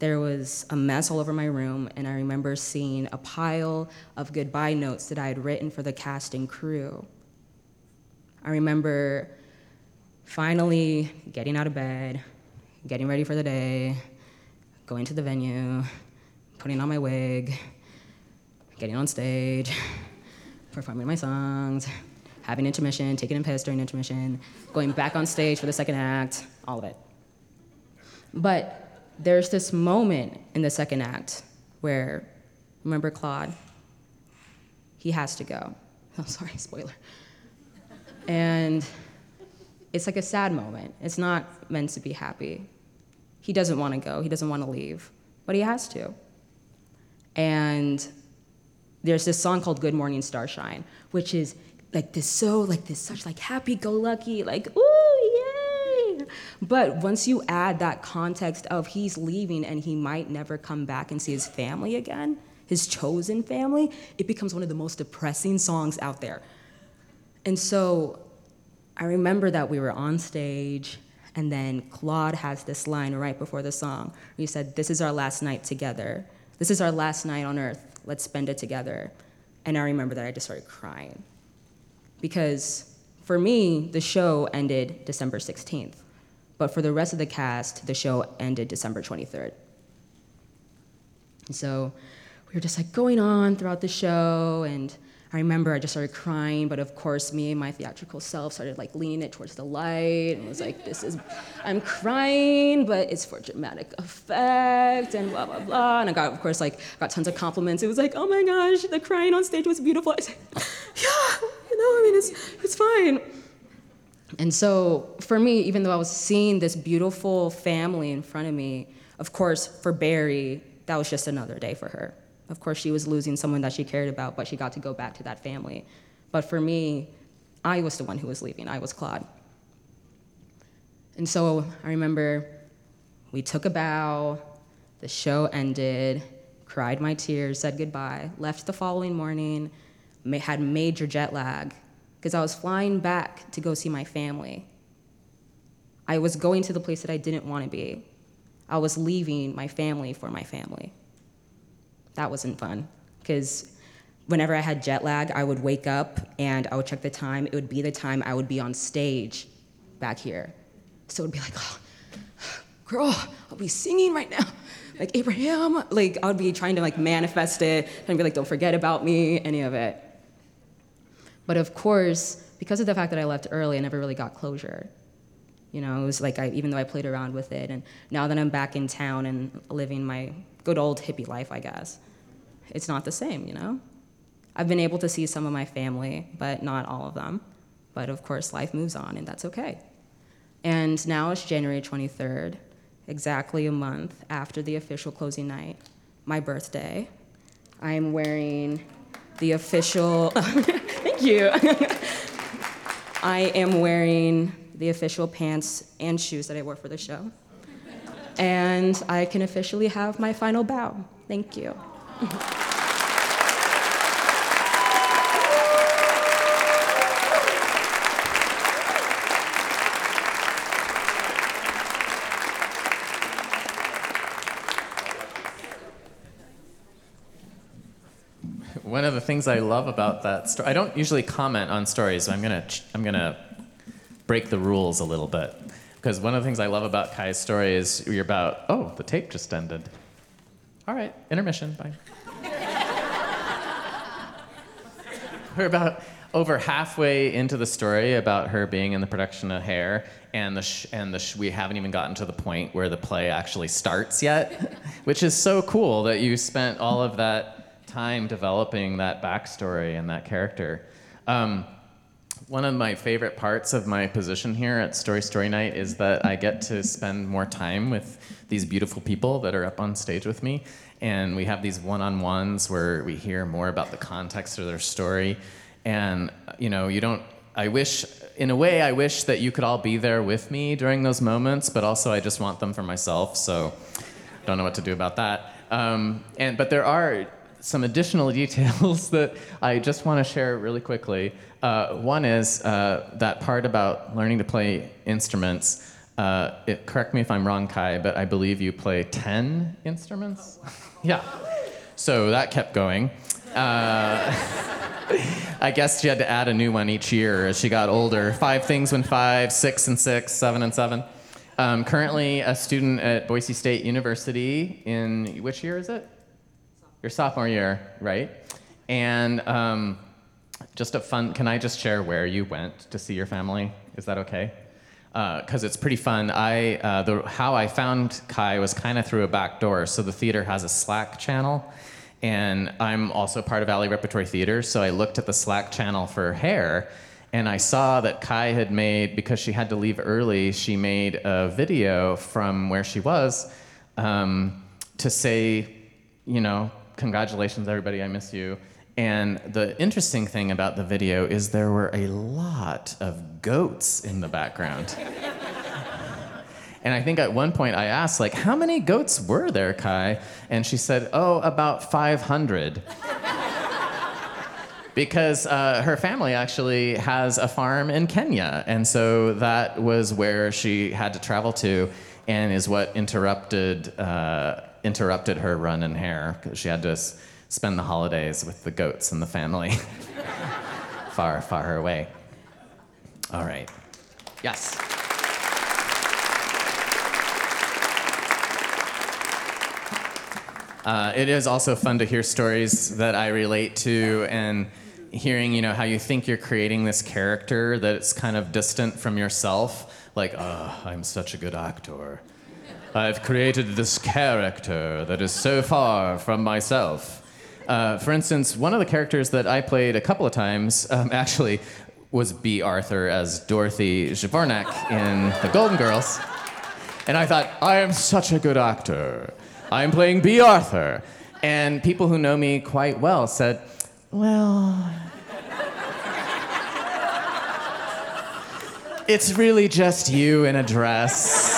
There was a mess all over my room, and I remember seeing a pile of goodbye notes that I had written for the casting crew. I remember finally getting out of bed, getting ready for the day, going to the venue, putting on my wig, getting on stage, performing my songs, having intermission, taking a piss during intermission, going back on stage for the second act, all of it. But there's this moment in the second act where, remember Claude? He has to go. Oh, sorry, spoiler. And it's like a sad moment. It's not meant to be happy. He doesn't want to go, he doesn't want to leave, but he has to. And there's this song called Good Morning Starshine, which is like this so like this such like happy go lucky, like, ooh, but once you add that context of he's leaving and he might never come back and see his family again, his chosen family, it becomes one of the most depressing songs out there. And so I remember that we were on stage, and then Claude has this line right before the song. He said, This is our last night together. This is our last night on earth. Let's spend it together. And I remember that I just started crying. Because for me, the show ended December 16th. But for the rest of the cast, the show ended December 23rd. And so we were just like going on throughout the show, and I remember I just started crying, but of course, me and my theatrical self started like leaning it towards the light and was like, this is, I'm crying, but it's for dramatic effect and blah, blah, blah. And I got, of course, like, got tons of compliments. It was like, oh my gosh, the crying on stage was beautiful. I said, yeah, you know, I mean, it's, it's fine. And so for me, even though I was seeing this beautiful family in front of me, of course, for Barry, that was just another day for her. Of course, she was losing someone that she cared about, but she got to go back to that family. But for me, I was the one who was leaving. I was Claude. And so I remember we took a bow, the show ended, cried my tears, said goodbye, left the following morning, had major jet lag because I was flying back to go see my family. I was going to the place that I didn't want to be. I was leaving my family for my family. That wasn't fun because whenever I had jet lag, I would wake up and I would check the time. It would be the time I would be on stage back here. So it would be like, oh, girl, I'll be singing right now. Like Abraham, like I would be trying to like manifest it and be like, don't forget about me, any of it. But of course, because of the fact that I left early, I never really got closure. You know, it was like I, even though I played around with it, and now that I'm back in town and living my good old hippie life, I guess, it's not the same. You know, I've been able to see some of my family, but not all of them. But of course, life moves on, and that's okay. And now it's January 23rd, exactly a month after the official closing night, my birthday. I'm wearing the official. Thank you. I am wearing the official pants and shoes that I wore for the show. And I can officially have my final bow. Thank you. things I love about that story, I don't usually comment on stories. So I'm gonna, I'm gonna break the rules a little bit because one of the things I love about Ky's story is you're about, oh, the tape just ended. All right, intermission, bye. We're about over halfway into the story about her being in the production of Hair, and the sh- and the sh- we haven't even gotten to the point where the play actually starts yet, which is so cool that you spent all of that time developing that backstory and that character. Um, one of my favorite parts of my position here at Story Story Night is that I get to spend more time with these beautiful people that are up on stage with me. And we have these one on ones where we hear more about the context of their story. And, you know, you don't, I wish, in a way, I wish that you could all be there with me during those moments, but also I just want them for myself. So I don't know what to do about that. Um, and, but there are some additional details that I just want to share really quickly. Uh, one is uh, that part about learning to play instruments. Uh, it, correct me if I'm wrong, Ky, but I believe you play 10 instruments? yeah. So that kept going. Uh, I guess she had to add a new one each year as she got older. Five things when five, six and six, seven and seven. Um, currently a student at Boise State University in which year is it? Your sophomore year, right? And um, just a fun, can I just share where you went to see your family? Is that okay? Because uh, it's pretty fun. I, uh, the, how I found Ky was kind of through a back door. So the theater has a Slack channel, and I'm also part of Alley Repertory Theater. So I looked at the Slack channel for hair, and I saw that Ky had made, because she had to leave early, she made a video from where she was um, to say, you know, congratulations, everybody, I miss you. And the interesting thing about the video is there were a lot of goats in the background. And I think at one point I asked, like, how many goats were there, Ky? And she said, oh, about 500. because uh, her family actually has a farm in Kenya. And so that was where she had to travel to and is what interrupted, uh, interrupted her run in hair because she had to s- spend the holidays with the goats and the family far, far away. All right. Yes. Uh, it is also fun to hear stories that I relate to and hearing, you know, how you think you're creating this character that's kind of distant from yourself. Like, oh, I'm such a good actor. I've created this character that is so far from myself. Uh, for instance, one of the characters that I played a couple of times um, actually was Bea Arthur as Dorothy Zbornak in The Golden Girls. And I thought, I am such a good actor. I'm playing Bea Arthur. And people who know me quite well said, well, it's really just you in a dress.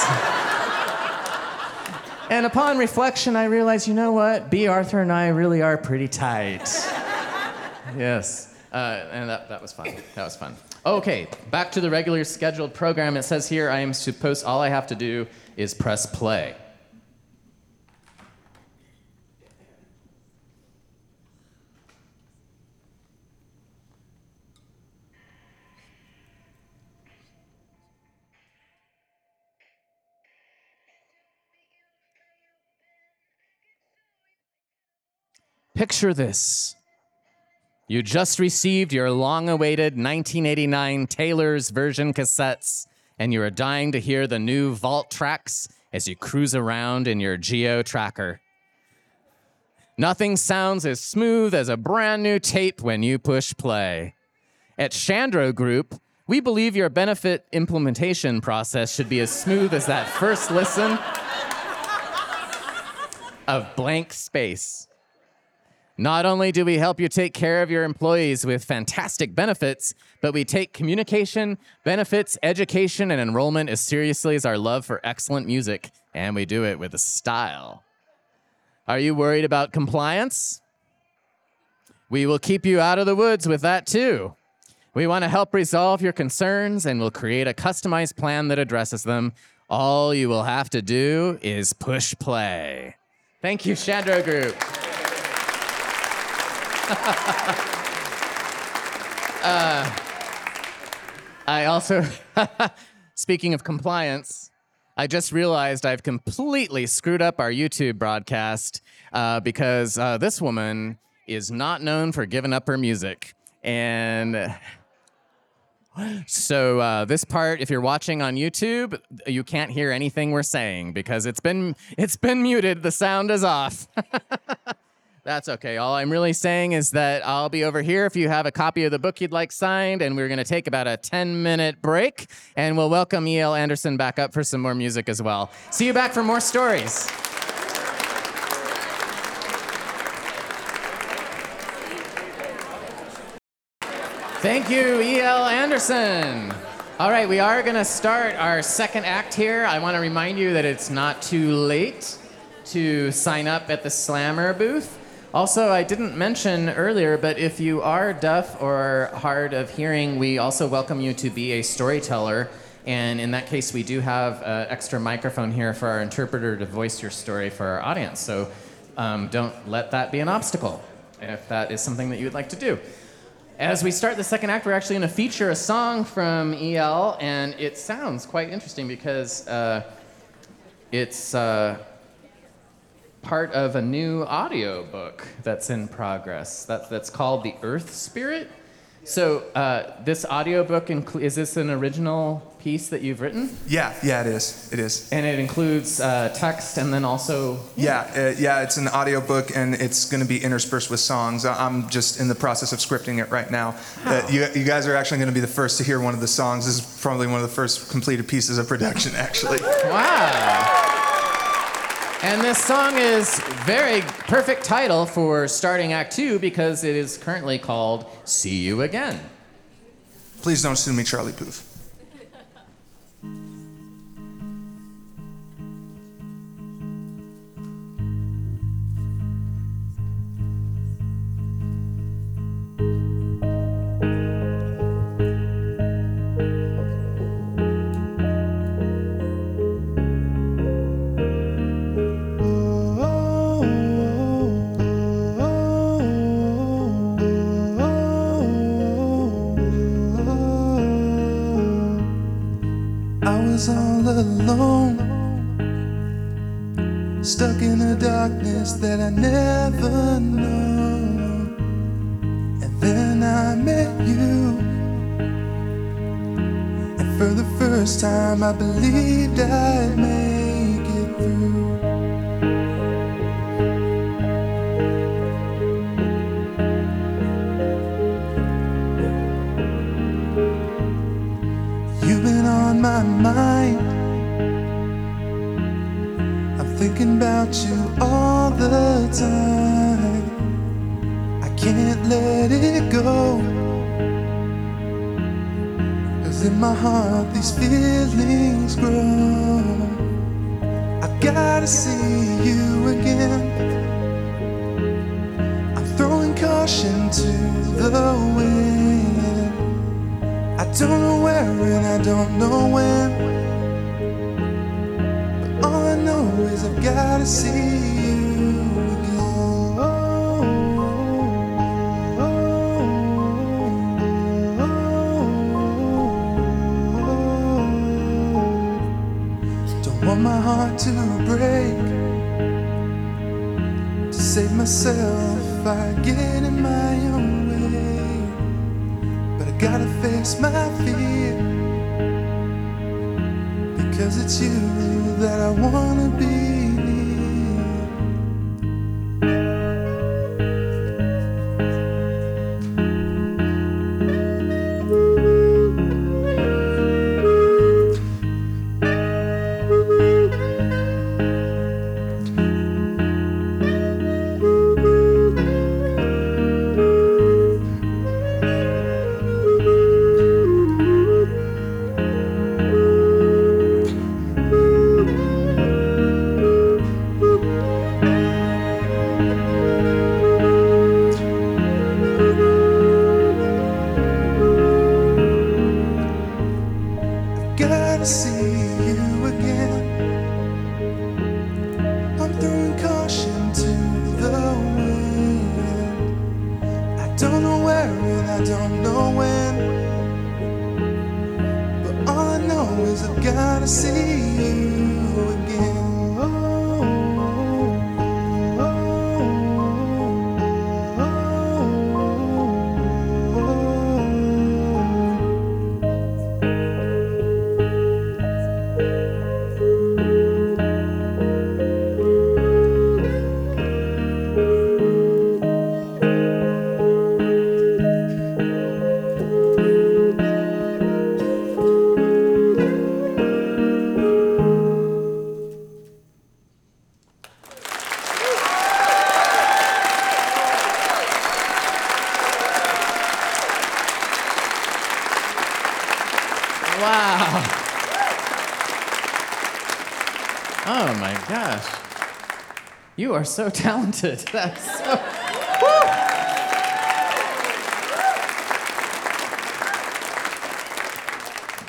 And upon reflection, I realized, you know what? Bea Arthur and I really are pretty tight. yes. Uh, and that, that was fun. That was fun. Okay, back to the regular scheduled program. It says here I am supposed, all I have to do is press play. Picture this. You just received your long awaited 1989 Taylor's version cassettes, and you are dying to hear the new vault tracks as you cruise around in your Geo tracker. Nothing sounds as smooth as a brand new tape when you push play. At Shandro Group, we believe your benefit implementation process should be as smooth as that first listen of blank space. Not only do we help you take care of your employees with fantastic benefits, but we take communication, benefits, education, and enrollment as seriously as our love for excellent music, and we do it with a style. Are you worried about compliance? We will keep you out of the woods with that too. We want to help resolve your concerns and we'll create a customized plan that addresses them. All you will have to do is push play. Thank you, Shandro Group. uh, I also, speaking of compliance, I just realized I've completely screwed up our YouTube broadcast uh, because uh, this woman is not known for giving up her music. And so uh, this part, if you're watching on YouTube, you can't hear anything we're saying because it's been it's been muted. The sound is off. That's okay. All I'm really saying is that I'll be over here if you have a copy of the book you'd like signed, and we're going to take about a 10 minute break, and we'll welcome E.L. Anderson back up for some more music as well. See you back for more stories. Thank you, E.L. Anderson. All right, we are going to start our second act here. I want to remind you that it's not too late to sign up at the Slammer booth. Also, I didn't mention earlier, but if you are deaf or hard of hearing, we also welcome you to be a storyteller. And in that case, we do have an extra microphone here for our interpreter to voice your story for our audience. So um, don't let that be an obstacle if that is something that you would like to do. As we start the second act, we're actually going to feature a song from EL, and it sounds quite interesting because uh, it's. Uh, part of a new audio book that's in progress that, that's called The Earth Spirit. So, uh, this audiobook, inclu- is this an original piece that you've written? Yeah, yeah, it is. It is. And it includes uh, text and then also. Yeah, uh, yeah, it's an audiobook and it's going to be interspersed with songs. I'm just in the process of scripting it right now. Uh, you, you guys are actually going to be the first to hear one of the songs. This is probably one of the first completed pieces of production, actually. Wow. And this song is very perfect title for starting Act Two because it is currently called "See You Again." Please don't sue me, Charlie Puth. Was all alone, stuck in a darkness that I never known. And then I met you, and for the first time I believed I'd make it through. My mind. I'm thinking about you all the time. I can't let it go. Cause in my heart, these feelings grow. I gotta see you again. I'm throwing caution to the wind. Don't know where and I don't know when. But all I know is I've gotta see it's you that I wanna be You are so talented. That's so.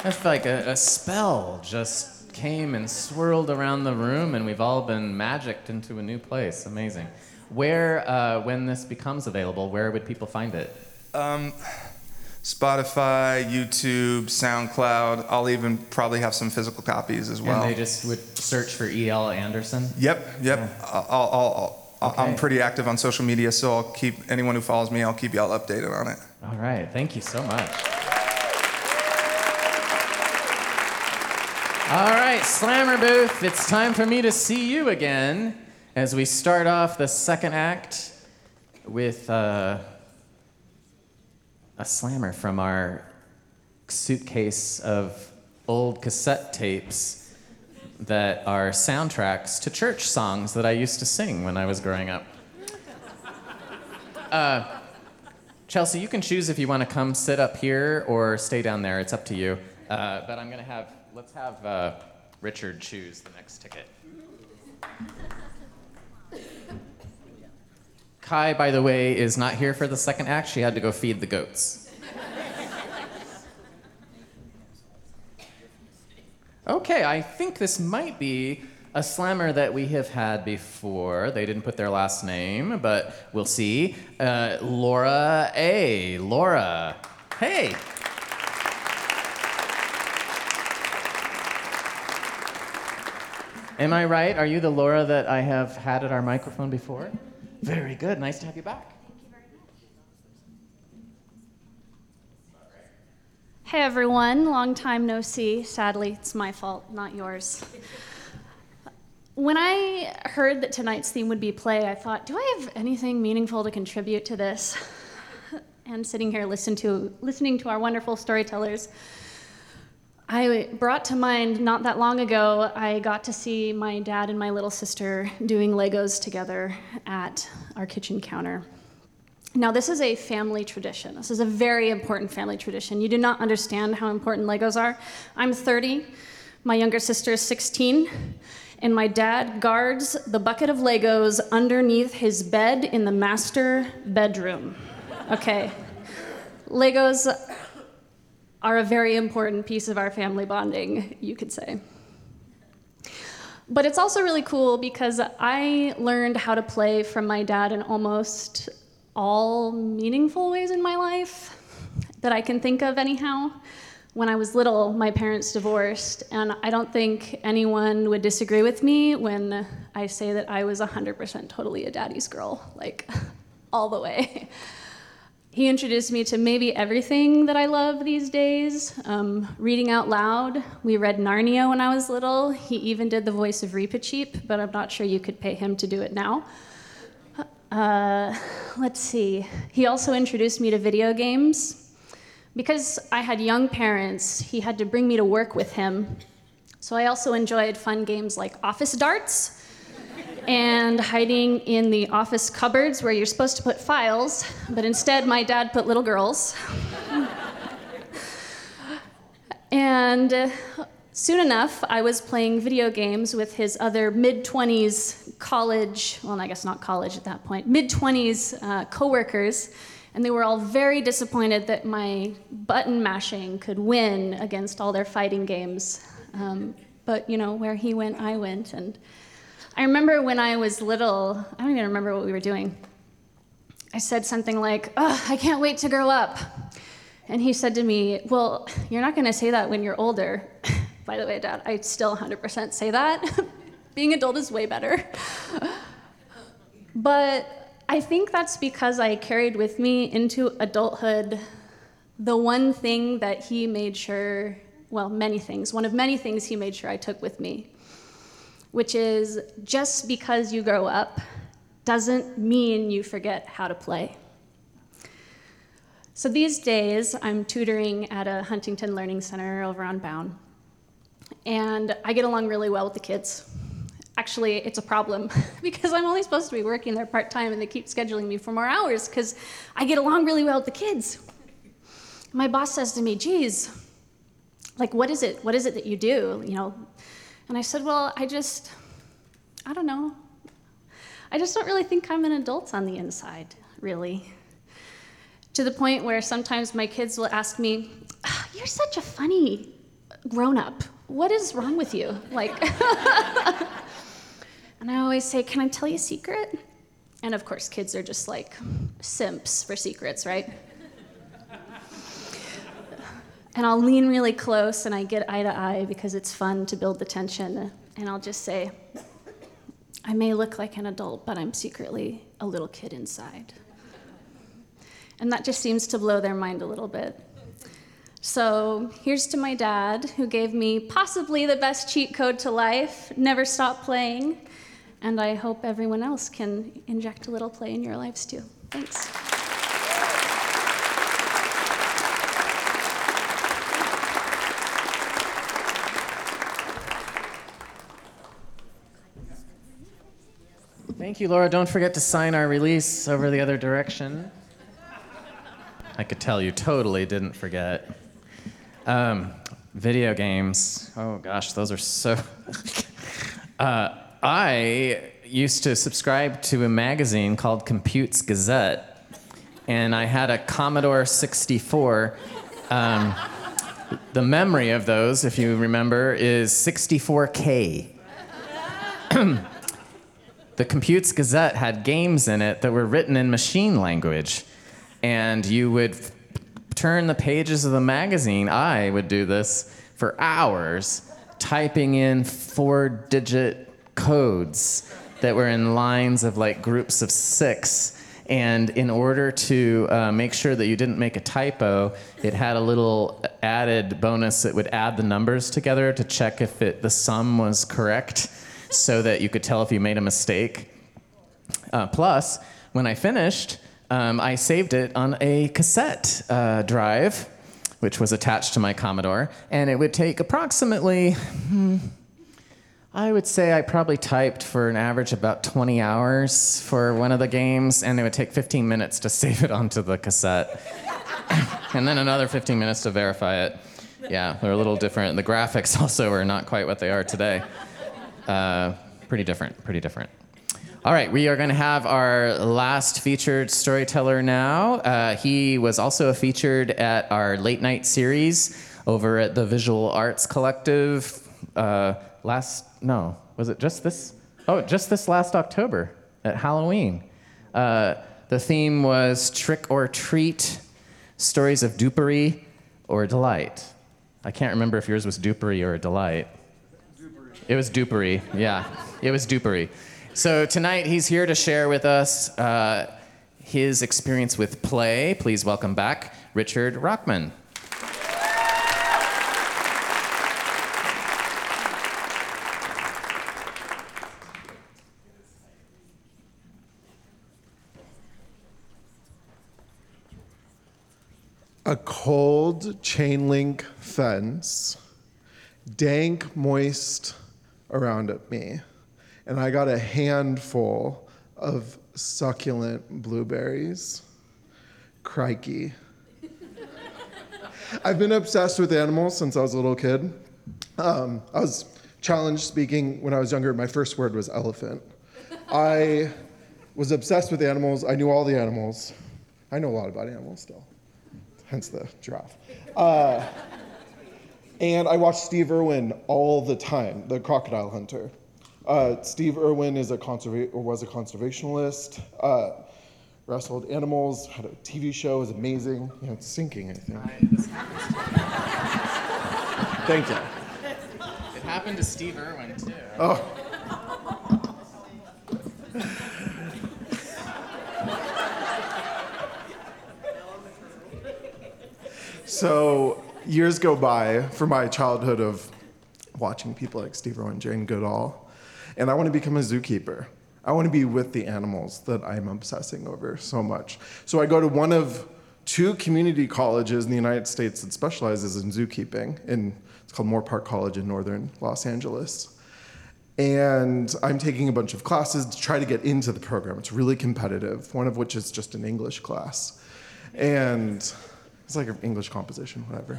That's like a, a spell just came and swirled around the room, and we've all been magicked into a new place. Amazing. Where, uh, when this becomes available, where would people find it? Um, Spotify, YouTube, SoundCloud. I'll even probably have some physical copies as well. And they just would search for E.L. Anderson? Yep, yep. I'll, I'll, I'll, I'll, I'm pretty active on social media, so I'll keep anyone who follows me. I'll keep y'all updated on it. All right, thank you so much. All right, Slammer Booth, it's time for me to see you again as we start off the second act with uh, a slammer from our suitcase of old cassette tapes that are soundtracks to church songs that I used to sing when I was growing up. Chelsea, you can choose if you want to come sit up here or stay down there. It's up to you. Uh, but I'm going to have, let's have uh, Richard choose the next ticket. Ky, by the way, is not here for the second act. She had to go feed the goats. Okay, I think this might be a slammer that we have had before. They didn't put their last name, but we'll see. Uh, Laura A. Laura. Hey. Am I right? Are you the Laura that I have had at our microphone before? Very good. Nice to have you back. Thank you very much. Hey everyone, long time no see. Sadly, it's my fault, not yours. When I heard that tonight's theme would be play, I thought, do I have anything meaningful to contribute to this? And sitting here to, listening to our wonderful storytellers, I brought to mind not that long ago, I got to see my dad and my little sister doing Legos together at our kitchen counter. Now, this is a family tradition. This is a very important family tradition. You do not understand how important Legos are. I'm 30, my younger sister is 16, and my dad guards the bucket of Legos underneath his bed in the master bedroom. Okay. Legos are a very important piece of our family bonding, you could say. But it's also really cool because I learned how to play from my dad in almost all meaningful ways in my life that I can think of, anyhow. When I was little, my parents divorced, and I don't think anyone would disagree with me when I say that I was 100% totally a daddy's girl, like all the way. He introduced me to maybe everything that I love these days. Um, reading out loud. We read Narnia when I was little. He even did the voice of Reepicheep, but I'm not sure you could pay him to do it now. Uh, let's see. He also introduced me to video games. Because I had young parents, he had to bring me to work with him. So I also enjoyed fun games like Office Darts and hiding in the office cupboards where you're supposed to put files, but instead my dad put little girls. and uh, soon enough, I was playing video games with his other mid 20s college, well, I guess not college at that point, mid 20s uh, coworkers, and they were all very disappointed that my button mashing could win against all their fighting games. Um, but you know, where he went, I went, and I remember when I was little, I don't even remember what we were doing. I said something like, oh, I can't wait to grow up. And he said to me, Well, you're not going to say that when you're older. By the way, Dad, I still 100% say that. Being adult is way better. but I think that's because I carried with me into adulthood the one thing that he made sure, well, many things, one of many things he made sure I took with me which is just because you grow up doesn't mean you forget how to play. So these days, I'm tutoring at a Huntington Learning Center over on Bound, and I get along really well with the kids. Actually, it's a problem because I'm only supposed to be working there part time, and they keep scheduling me for more hours because I get along really well with the kids. My boss says to me, "Geez, like, what is it? What is it that you do? You know, and I said, Well, I just, I don't know. I just don't really think I'm an adult on the inside, really. To the point where sometimes my kids will ask me, ah, You're such a funny grown up. What is wrong with you? Like, and I always say, Can I tell you a secret? And of course, kids are just like simps for secrets, right? And I'll lean really close and I get eye to eye because it's fun to build the tension. And I'll just say, I may look like an adult, but I'm secretly a little kid inside. And that just seems to blow their mind a little bit. So here's to my dad, who gave me possibly the best cheat code to life never stop playing. And I hope everyone else can inject a little play in your lives too. Thanks. Thank you, Laura. Don't forget to sign our release over the other direction. I could tell you totally didn't forget. Um, video games. Oh gosh, those are so. uh, I used to subscribe to a magazine called Compute's Gazette, and I had a Commodore 64. Um, the memory of those, if you remember, is 64K. the Compute's Gazette had games in it that were written in machine language. And you would f- turn the pages of the magazine, I would do this for hours, typing in four digit codes that were in lines of like groups of six. And in order to uh, make sure that you didn't make a typo, it had a little added bonus that would add the numbers together to check if it, the sum was correct so that you could tell if you made a mistake. Uh, plus, when I finished, um, I saved it on a cassette uh, drive, which was attached to my Commodore, and it would take approximately, hmm, I would say I probably typed for an average about 20 hours for one of the games, and it would take 15 minutes to save it onto the cassette, and then another 15 minutes to verify it. Yeah, they're a little different. The graphics also are not quite what they are today. Uh, pretty different, pretty different. All right, we are going to have our last featured storyteller now. Uh, he was also featured at our late night series over at the Visual Arts Collective uh, last, no, was it just this? Oh, just this last October at Halloween. Uh, the theme was trick or treat, stories of dupery or delight. I can't remember if yours was dupery or delight. It was dupery, yeah. It was dupery. So tonight he's here to share with us uh, his experience with play. Please welcome back Richard Rachman. A cold chain link fence, dank, moist around at me, and I got a handful of succulent blueberries. Crikey. I've been obsessed with animals since I was a little kid. Um, I was challenged speaking when I was younger. My first word was elephant. I was obsessed with animals. I knew all the animals. I know a lot about animals still, hence the giraffe. Uh, and I watched Steve Irwin all the time, the crocodile hunter. Uh, Steve Irwin is a conserva- or was a conservationist, uh, wrestled animals, had a TV show, was amazing. You know, it's sinking, I think. Thank you. It happened to Steve Irwin, too. Oh. So years go by for my childhood of watching people like Steve Irwin, and Jane Goodall, and I want to become a zookeeper. I want to be with the animals that I'm obsessing over so much. So I go to one of two community colleges in the United States that specializes in zookeeping. In, it's called Moorpark College in northern Los Angeles. And I'm taking a bunch of classes to try to get into the program. It's really competitive, one of which is just an English class. And it's like an English composition, whatever.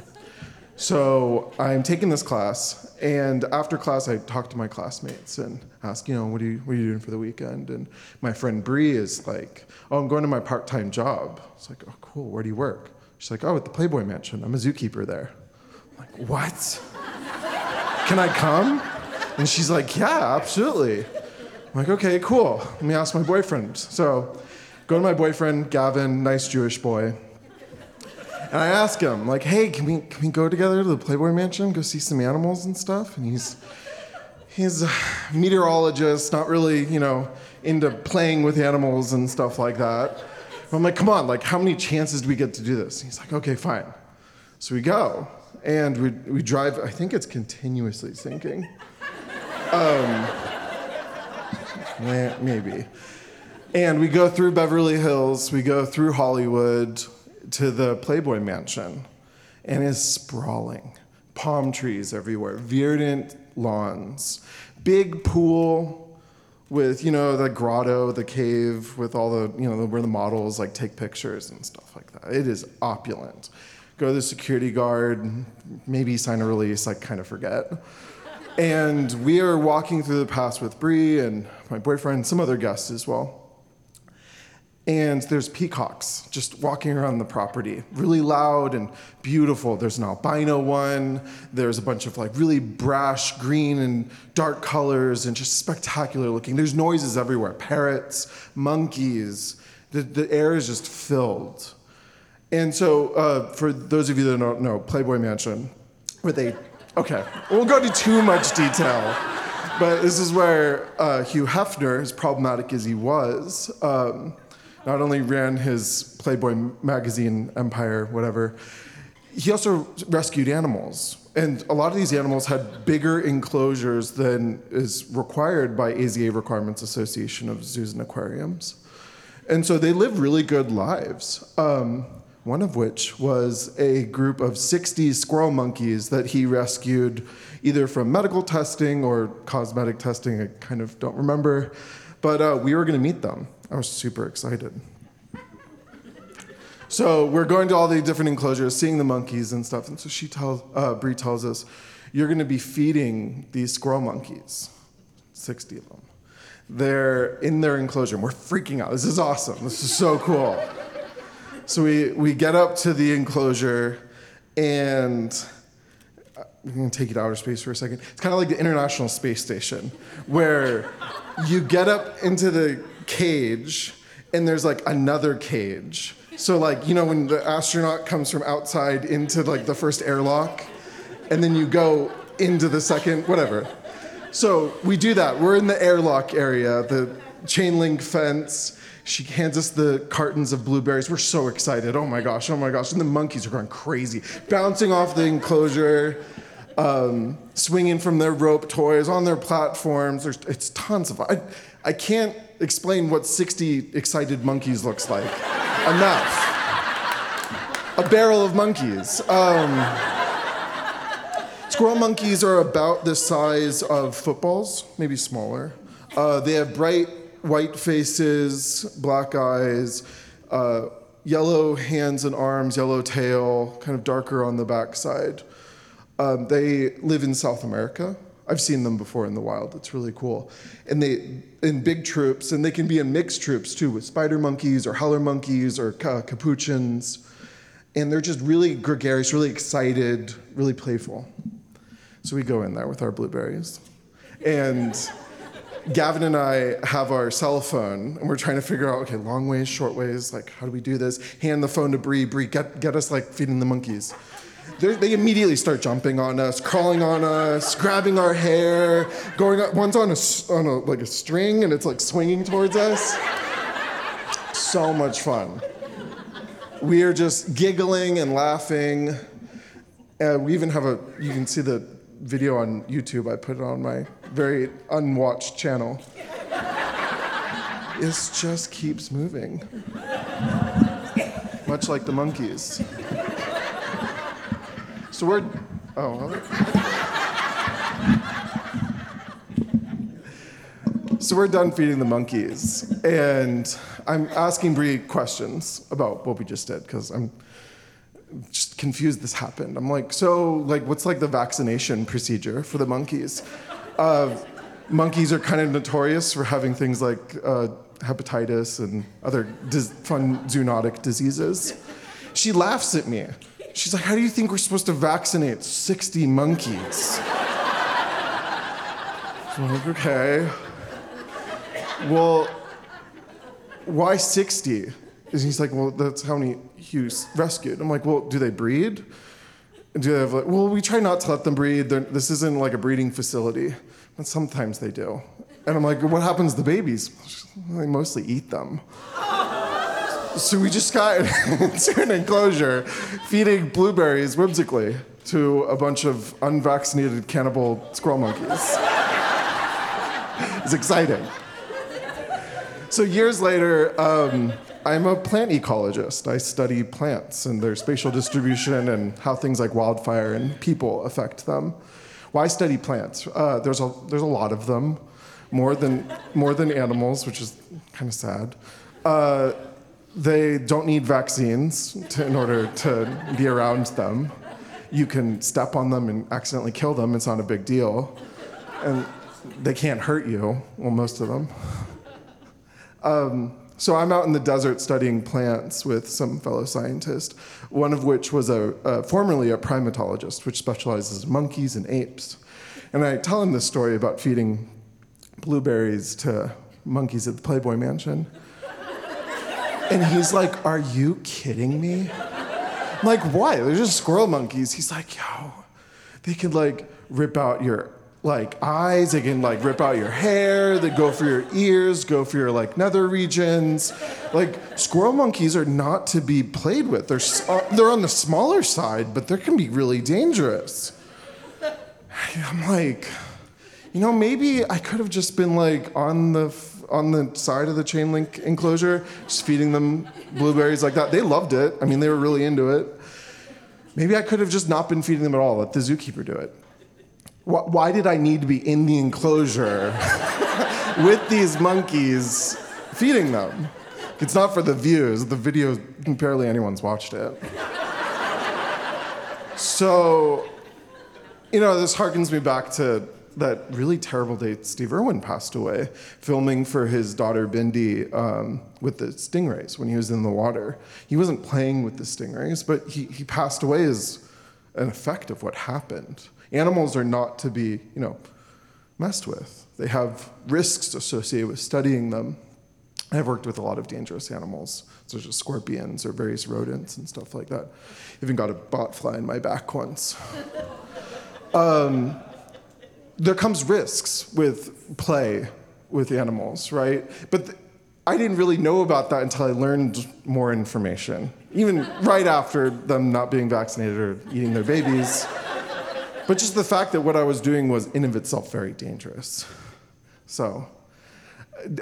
So I'm taking this class, and after class, I talk to my classmates and ask, you know, what are you, what are you doing for the weekend? And my friend Bree is like, oh, I'm going to my part-time job. It's like, oh, cool. Where do you work? She's like, oh, at the Playboy Mansion. I'm a zookeeper there. I'm like, what? Can I come? And she's like, yeah, absolutely. I'm like, okay, cool. Let me ask my boyfriend. So, go to my boyfriend, Gavin, nice Jewish boy. And I ask him, like, hey, can we, can we go together to the Playboy Mansion, go see some animals and stuff? And he's, he's a meteorologist, not really, you know, into playing with animals and stuff like that. But I'm like, come on, like, how many chances do we get to do this? And he's like, okay, fine. So we go, and we, we drive, I think it's continuously sinking. Um, maybe. And we go through Beverly Hills, we go through Hollywood to the Playboy Mansion, and it's sprawling. Palm trees everywhere, verdant lawns, big pool with, you know, the grotto, the cave, with all the, you know, where the models like take pictures and stuff like that. It is opulent. Go to the security guard, maybe sign a release, I kind of forget. And we are walking through the pass with Bree and my boyfriend, some other guests as well. And there's peacocks just walking around the property, really loud and beautiful. There's an albino one. There's a bunch of like really brash green and dark colors and just spectacular looking. There's noises everywhere parrots, monkeys. The, the air is just filled. And so, uh, for those of you that don't know, Playboy Mansion, where they, okay, we won't go into too much detail. but this is where uh, Hugh Hefner, as problematic as he was, um, not only ran his Playboy magazine empire, whatever, he also rescued animals. And a lot of these animals had bigger enclosures than is required by AZA Requirements Association of Zoos and Aquariums. And so they lived really good lives. Um, one of which was a group of 60 squirrel monkeys that he rescued either from medical testing or cosmetic testing. I kind of don't remember. But uh, we were going to meet them. I was super excited. So we're going to all the different enclosures, seeing the monkeys and stuff. And so she tells, uh, Bree tells us, you're going to be feeding these squirrel monkeys, 60 of them. They're in their enclosure. And we're freaking out. This is awesome. This is so cool. So we, we get up to the enclosure and I'm going to take you to outer space for a second. It's kind of like the International Space Station, where you get up into the cage and there's like another cage. So like you know when the astronaut comes from outside into like the first airlock, and then you go into the second whatever. So we do that. We're in the airlock area, the chain link fence. She hands us the cartons of blueberries. We're so excited. Oh my gosh, oh my gosh. And the monkeys are going crazy, bouncing off the enclosure, um, swinging from their rope toys on their platforms. There's, it's tons of I, I can't explain what 60 excited monkeys looks like. Enough. A barrel of monkeys. Um, squirrel monkeys are about the size of footballs, maybe smaller. Uh, they have bright white faces, black eyes, uh, yellow hands and arms, yellow tail, kind of darker on the backside. Um, they live in South America. I've seen them before in the wild. It's really cool. And they in big troops, and they can be in mixed troops too, with spider monkeys or howler monkeys or ca- capuchins. And they're just really gregarious, really excited, really playful. So we go in there with our blueberries. And Gavin and I have our cell phone, and we're trying to figure out, okay, long ways, short ways, like how do we do this? Hand the phone to Bree, Bree, get, get us like feeding the monkeys. They're, immediately start jumping on us, crawling on us, grabbing our hair, going up. One's on a, on a like a string, and it's like swinging towards us. So much fun. We are just giggling and laughing. And we even have a, you can see the video on YouTube. I put it on my very unwatched channel. It just keeps moving. Much like the monkeys. So we're, oh. So we're done feeding the monkeys, and I'm asking Bree questions about what we just did because I'm just confused. This happened. I'm like, so like, what's like the vaccination procedure for the monkeys? Uh, monkeys are kind of notorious for having things like uh, hepatitis and other dis- fun zoonotic diseases. She laughs at me. She's like, How do you think we're supposed to vaccinate 60 monkeys? I'm like, Okay. Well, why 60? And he's like, Well, that's how many Hugh's rescued. I'm like, Well, do they breed? Do they have like, well, we try not to let them breed. They're, this isn't like a breeding facility, but sometimes they do. And I'm like, what happens to the babies? They mostly eat them. So we just got into an enclosure feeding blueberries whimsically to a bunch of unvaccinated cannibal squirrel monkeys. it's exciting. So years later, um, I'm a plant ecologist. I study plants and their spatial distribution and how things like wildfire and people affect them. Why study plants? Uh, there's, a, there's a lot of them, more than, more than animals, which is kind of sad. Uh, they don't need vaccines to, in order to be around them. You can step on them and accidentally kill them, it's not a big deal. And they can't hurt you, well, most of them. Um, so I'm out in the desert studying plants with some fellow scientists, one of which was a, a, formerly a primatologist, which specializes in monkeys and apes. And I tell him this story about feeding blueberries to monkeys at the Playboy Mansion. And he's like, Are you kidding me? I'm like, why? They're just squirrel monkeys. He's like, Yo, they can like rip out your like eyes. They can like rip out your hair. They go for your ears, go for your like nether regions. Like squirrel monkeys are not to be played with. They're uh, they're on the smaller side, but they can be really dangerous. I'm like, you know, maybe I could have just been like on the on the side of the chain link enclosure, just feeding them blueberries like that. They loved it. I mean, they were really into it. Maybe I could have just not been feeding them at all. Let the zookeeper do it. Why, did I need to be in the enclosure with these monkeys feeding them? It's not for the views. The video, barely anyone's watched it. So, you know, this harkens me back to that really terrible day Steve Irwin passed away, filming for his daughter Bindi um, with the stingrays when he was in the water. He wasn't playing with the stingrays, but he, he passed away as an effect of what happened. Animals are not to be, you know, messed with. They have risks associated with studying them. I've worked with a lot of dangerous animals, such as scorpions or various rodents and stuff like that. Even got a botfly in my back once. Um, there comes risks with play with animals, right? But th- I didn't really know about that until I learned more information, even right after them not being vaccinated or eating their babies. But just the fact that what I was doing was in of itself very dangerous. So,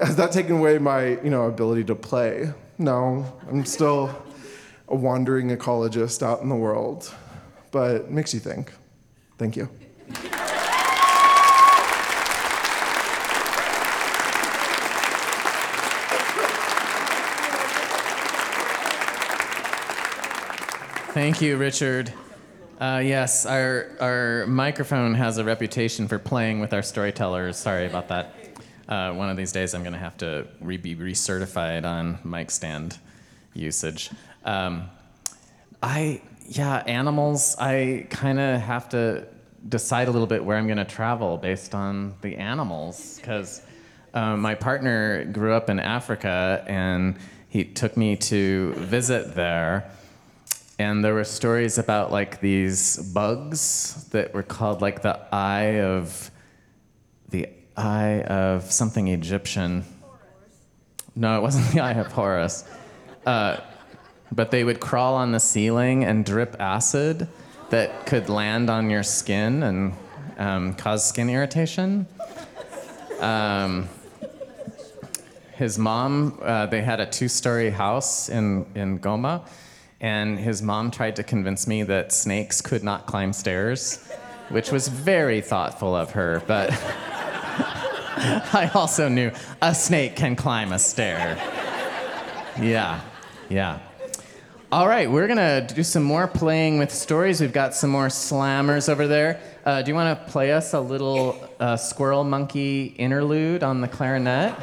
has that taken away my, you know, ability to play? No, I'm still a wandering ecologist out in the world, but makes you think. Thank you. Thank you, Richard. Uh, yes, our, our microphone has a reputation for playing with our storytellers. Sorry about that. Uh, one of these days, I'm going to have to re- be recertified on mic stand usage. Um, I, yeah, animals, I kind of have to decide a little bit where I'm going to travel based on the animals. Because um, my partner grew up in Africa and he took me to visit there and there were stories about like these bugs that were called like the eye of the eye of something Egyptian. No, it wasn't the eye of Horus. Uh, but they would crawl on the ceiling and drip acid that could land on your skin and um, cause skin irritation. Um, his mom, uh, they had a two-story house in, in Goma, and his mom tried to convince me that snakes could not climb stairs, which was very thoughtful of her, but I also knew a snake can climb a stair. Yeah, yeah. All right, we're gonna do some more playing with stories. We've got some more slammers over there. Uh, do you want to play us a little uh, squirrel monkey interlude on the clarinet?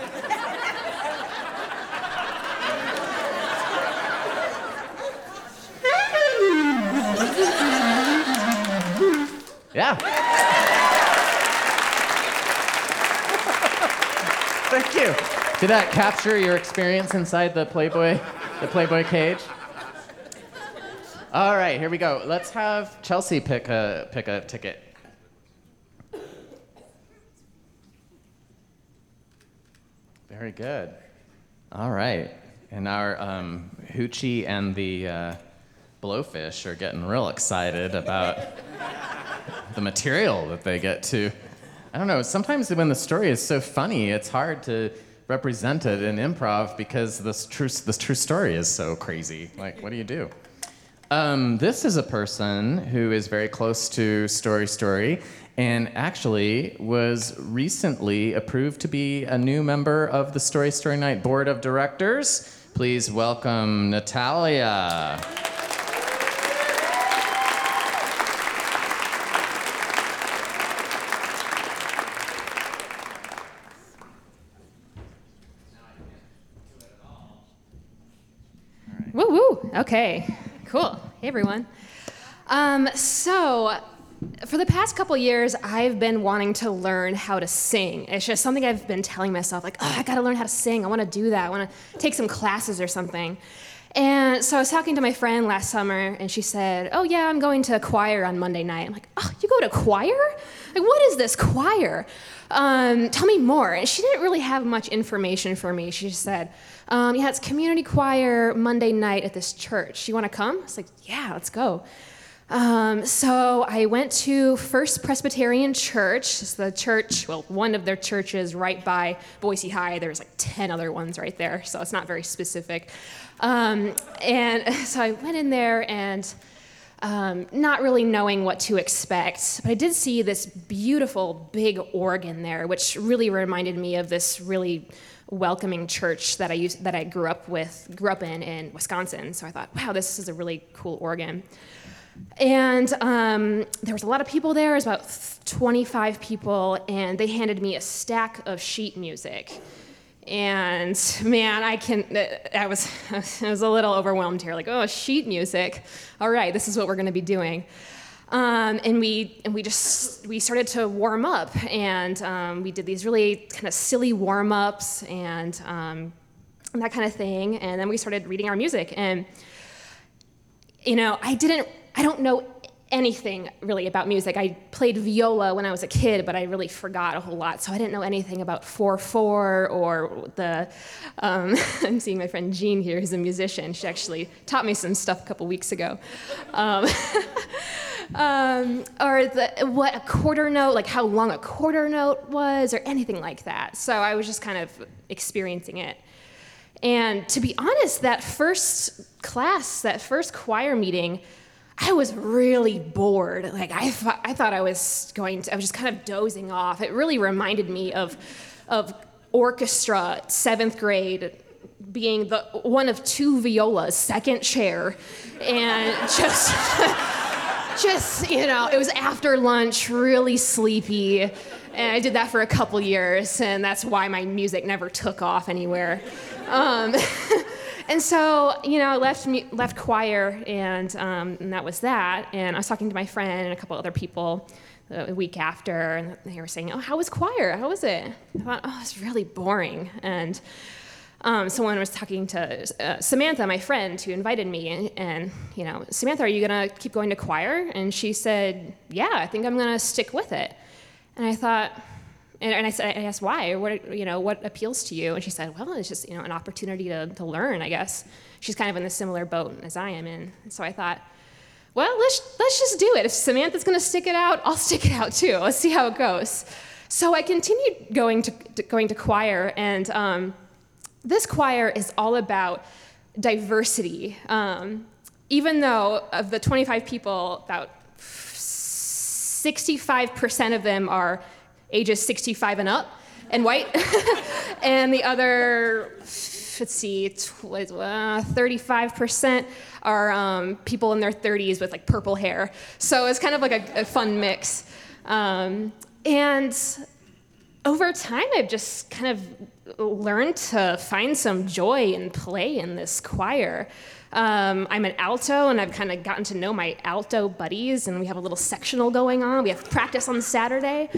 Yeah. Thank you. Did that capture your experience inside the Playboy, the Playboy cage? All right, here we go. Let's have Chelsea pick a pick a ticket. Very good. All right, and our um, Hoochie and the uh, Blowfish are getting real excited about the material that they get to. I don't know. Sometimes when the story is so funny, it's hard to represent it in improv because this true this true story is so crazy. Like, what do you do? Um, this is a person who is very close to Story Story and actually was recently approved to be a new member of the Story Story Night Board of Directors. Please welcome Natalia. Okay. Cool. Hey everyone. Um, so, for the past couple years, I've been wanting to learn how to sing. It's just something I've been telling myself, like, oh, I gotta learn how to sing. I wanna do that. I wanna take some classes or something. And so I was talking to my friend last summer, and she said, "Oh yeah, I'm going to choir on Monday night." I'm like, "Oh, you go to choir? Like, what is this choir? Um, tell me more." And she didn't really have much information for me. She just said, um, "Yeah, it's community choir Monday night at this church. You want to come?" I was like, "Yeah, let's go." Um, so I went to First Presbyterian Church. It's the church, well, one of their churches right by Boise High. There's like 10 other ones right there, so it's not very specific. Um, and so I went in there and um, not really knowing what to expect, but I did see this beautiful big organ there, which really reminded me of this really welcoming church that I used that I grew up with, grew up in in Wisconsin. So I thought, wow, this is a really cool organ. And um, there was a lot of people there. It was about 25 people, and they handed me a stack of sheet music. And man, I can. I was, I was a little overwhelmed here. Like, oh, sheet music. All right, this is what we're going to be doing. Um, and we and we just we started to warm up, and um, we did these really kind of silly warm ups and um, that kind of thing. And then we started reading our music, and you know, I didn't I don't know anything really about music. I played viola when I was a kid, but I really forgot a whole lot. So I didn't know anything about 4 4 or the. Um, I'm seeing my friend Jean here, who's a musician. She actually taught me some stuff a couple weeks ago. Um, um, or the, what a quarter note, like how long a quarter note was, or anything like that. So I was just kind of experiencing it. And to be honest, that first class, that first choir meeting, I was really bored. Like I thought, I thought I was going to, I was just kind of dozing off. It really reminded me of, of orchestra, seventh grade, being the one of two violas, second chair, and just, just you know, it was after lunch, really sleepy, and I did that for a couple years, and that's why my music never took off anywhere. Um, And so, you know, I left, left choir, and, um, and that was that. And I was talking to my friend and a couple other people a week after, and they were saying, "Oh, how was choir? How was it?" I thought, "Oh, it's really boring." And um, someone was talking to uh, Samantha, my friend, who invited me, and, and, you know, Samantha, are you gonna keep going to choir? And she said, "Yeah, I think I'm gonna stick with it." And I thought, and, and I, said, I asked why, what, you know, what appeals to you? And she said, well, it's just, you know, an opportunity to, to learn, I guess. She's kind of in a similar boat as I am in. And so I thought, well, let's, let's just do it. If Samantha's going to stick it out, I'll stick it out too. Let's see how it goes. So I continued going to, to going to choir, and um, this choir is all about diversity. Um, even though of the 25 people, about 65% of them are ages 65 and up and white. and the other, let's see, 35% uh, are um, people in their 30s with like purple hair. So it's kind of like a, a fun mix. Um, and over time, I've just kind of learned to find some joy and play in this choir. Um, I'm an alto, and I've kind of gotten to know my alto buddies, and we have a little sectional going on. We have practice on Saturday.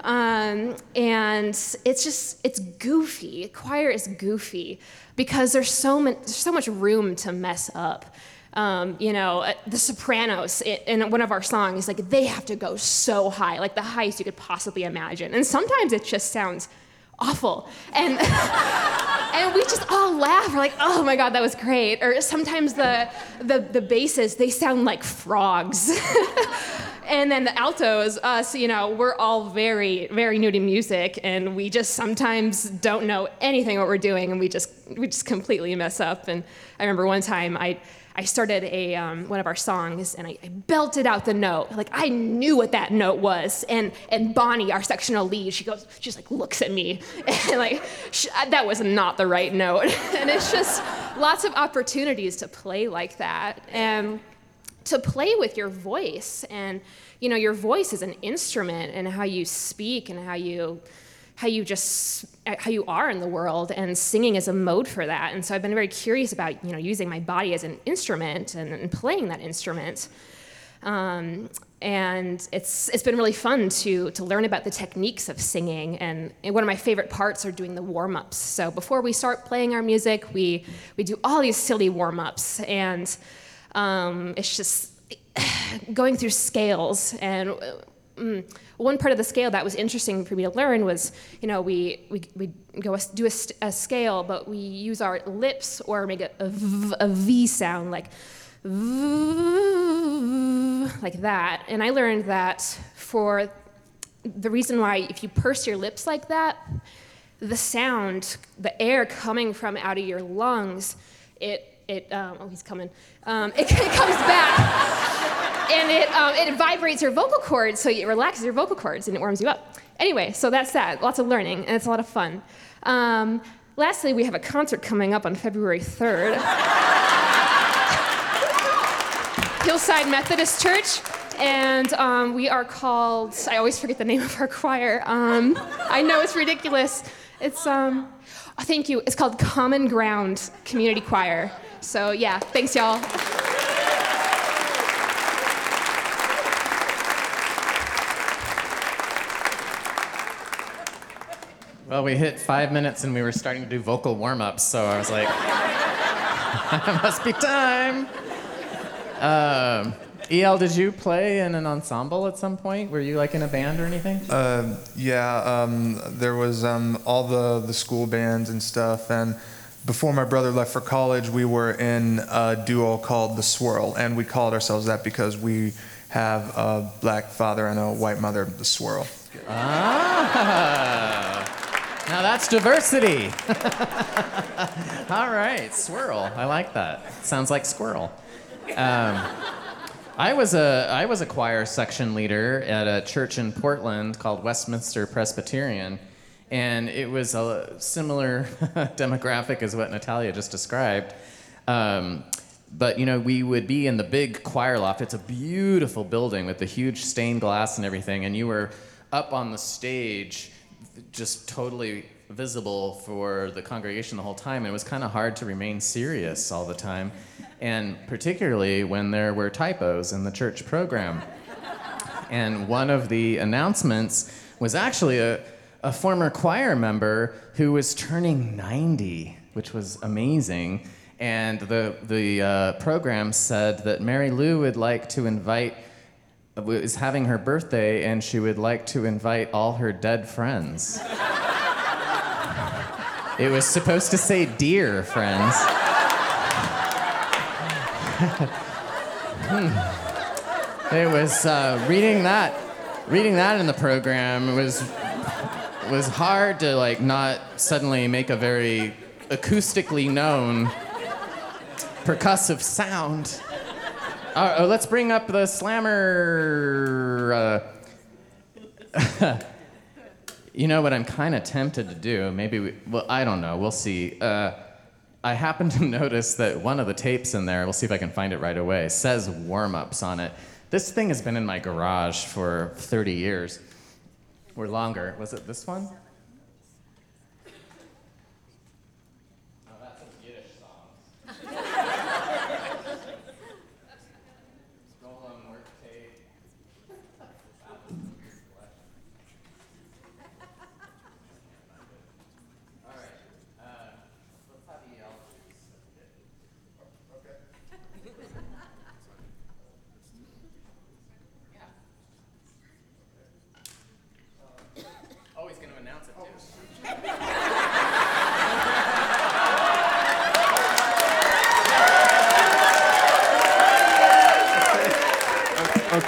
Um, and it's just, it's goofy. Choir is goofy because there's so, much, there's so much room to mess up. Um, you know, uh, the Sopranos in one of our songs, like they have to go so high, like the highest you could possibly imagine. And sometimes it just sounds awful. And, and we just all laugh. We're like, oh my God, that was great. Or sometimes the, the, the basses, they sound like frogs. and then the altos, us, you know, we're all very, very new to music, and we just sometimes don't know anything what we're doing, and we just, we just completely mess up. And I remember one time I, I started a um, one of our songs and I, I, belted out the note. Like I knew what that note was. And and Bonnie, our sectional lead, she goes, she just like looks at me and like she, that was not the right note. and it's just lots of opportunities to play like that and to play with your voice. And you know, your voice is an instrument and how you speak and how you how you just how you are in the world and singing is a mode for that. And so i've been very curious about you know using my body as an instrument and, and playing that instrument. Um, and it's it's been really fun to to learn about the techniques of singing. And, one of my favorite parts are doing the warm-ups. So before we start playing our music we we do all these silly warm-ups. And um, it's just going through scales and mm, one part of the scale that was interesting for me to learn was you know we we, we go a, do a, a scale but we use our lips or make a, a, v, a v sound like like that. And I learned that for the reason why, if you purse your lips like that, the sound, the air coming from out of your lungs, it, it um, oh, he's coming, um, it, it, comes back and it, um, it vibrates your vocal cords, so it relaxes your vocal cords and it warms you up. Anyway, so that's that. Lots of learning, and it's a lot of fun. Um, lastly, we have a concert coming up on February 3rd. Hillside Methodist Church, and um, we are called. I always forget the name of our choir. Um, I know it's ridiculous. It's oh, thank you. It's called Common Ground Community Choir. So yeah, thanks y'all. Well, we hit five minutes and we were starting to do vocal warm ups, so I was like, it must be time. Um, El, did you play in an ensemble at some point? Were you like in a band or anything? Uh, yeah, um, there was um, all the, the school bands and stuff. And before my brother left for college, we were in a duo called The Swirl. And we called ourselves that because we have a black father and a white mother, The Swirl. Ah, now that's diversity. all right, swirl. I like that. Sounds like squirrel. Um, I was a I was a choir section leader at a church in Portland called Westminster Presbyterian, and it was a similar demographic as what Natalia just described. Um, but you know, we would be in the big choir loft. It's a beautiful building with the huge stained glass and everything, and you were up on the stage, just totally visible for the congregation the whole time. It was kind of hard to remain serious all the time and particularly when there were typos in the church program. And one of the announcements was actually a, a former choir member who was turning 90, which was amazing. And the, the uh, program said that Mary Lou would like to invite, was having her birthday, and she would like to invite all her dead friends. it was supposed to say dear friends. hmm. It was uh, reading that, reading that in the program was was hard to like not suddenly make a very acoustically known percussive sound. Uh, oh, let's bring up the slammer. Uh, you know what I'm kind of tempted to do? Maybe we, well, I don't know. We'll see. Uh, I happen to notice that one of the tapes in there, we'll see if I can find it right away, says warm ups on it. This thing has been in my garage for 30 years or longer. Was it this one?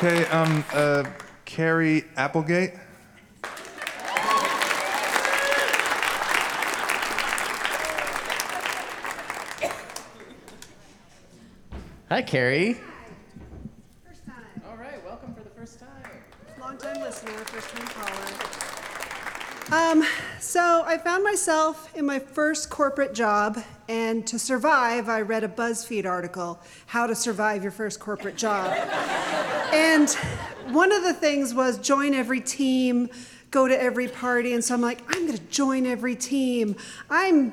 Okay, um, uh, Carrie Applegate. Hi, Carrie. First time. All right, welcome for the first time. Long time listener, first time caller. Um, so I found myself in my first corporate job, and to survive, I read a BuzzFeed article, How to Survive Your First Corporate Job. And one of the things was join every team, go to every party. And so I'm like, I'm going to join every team. I'm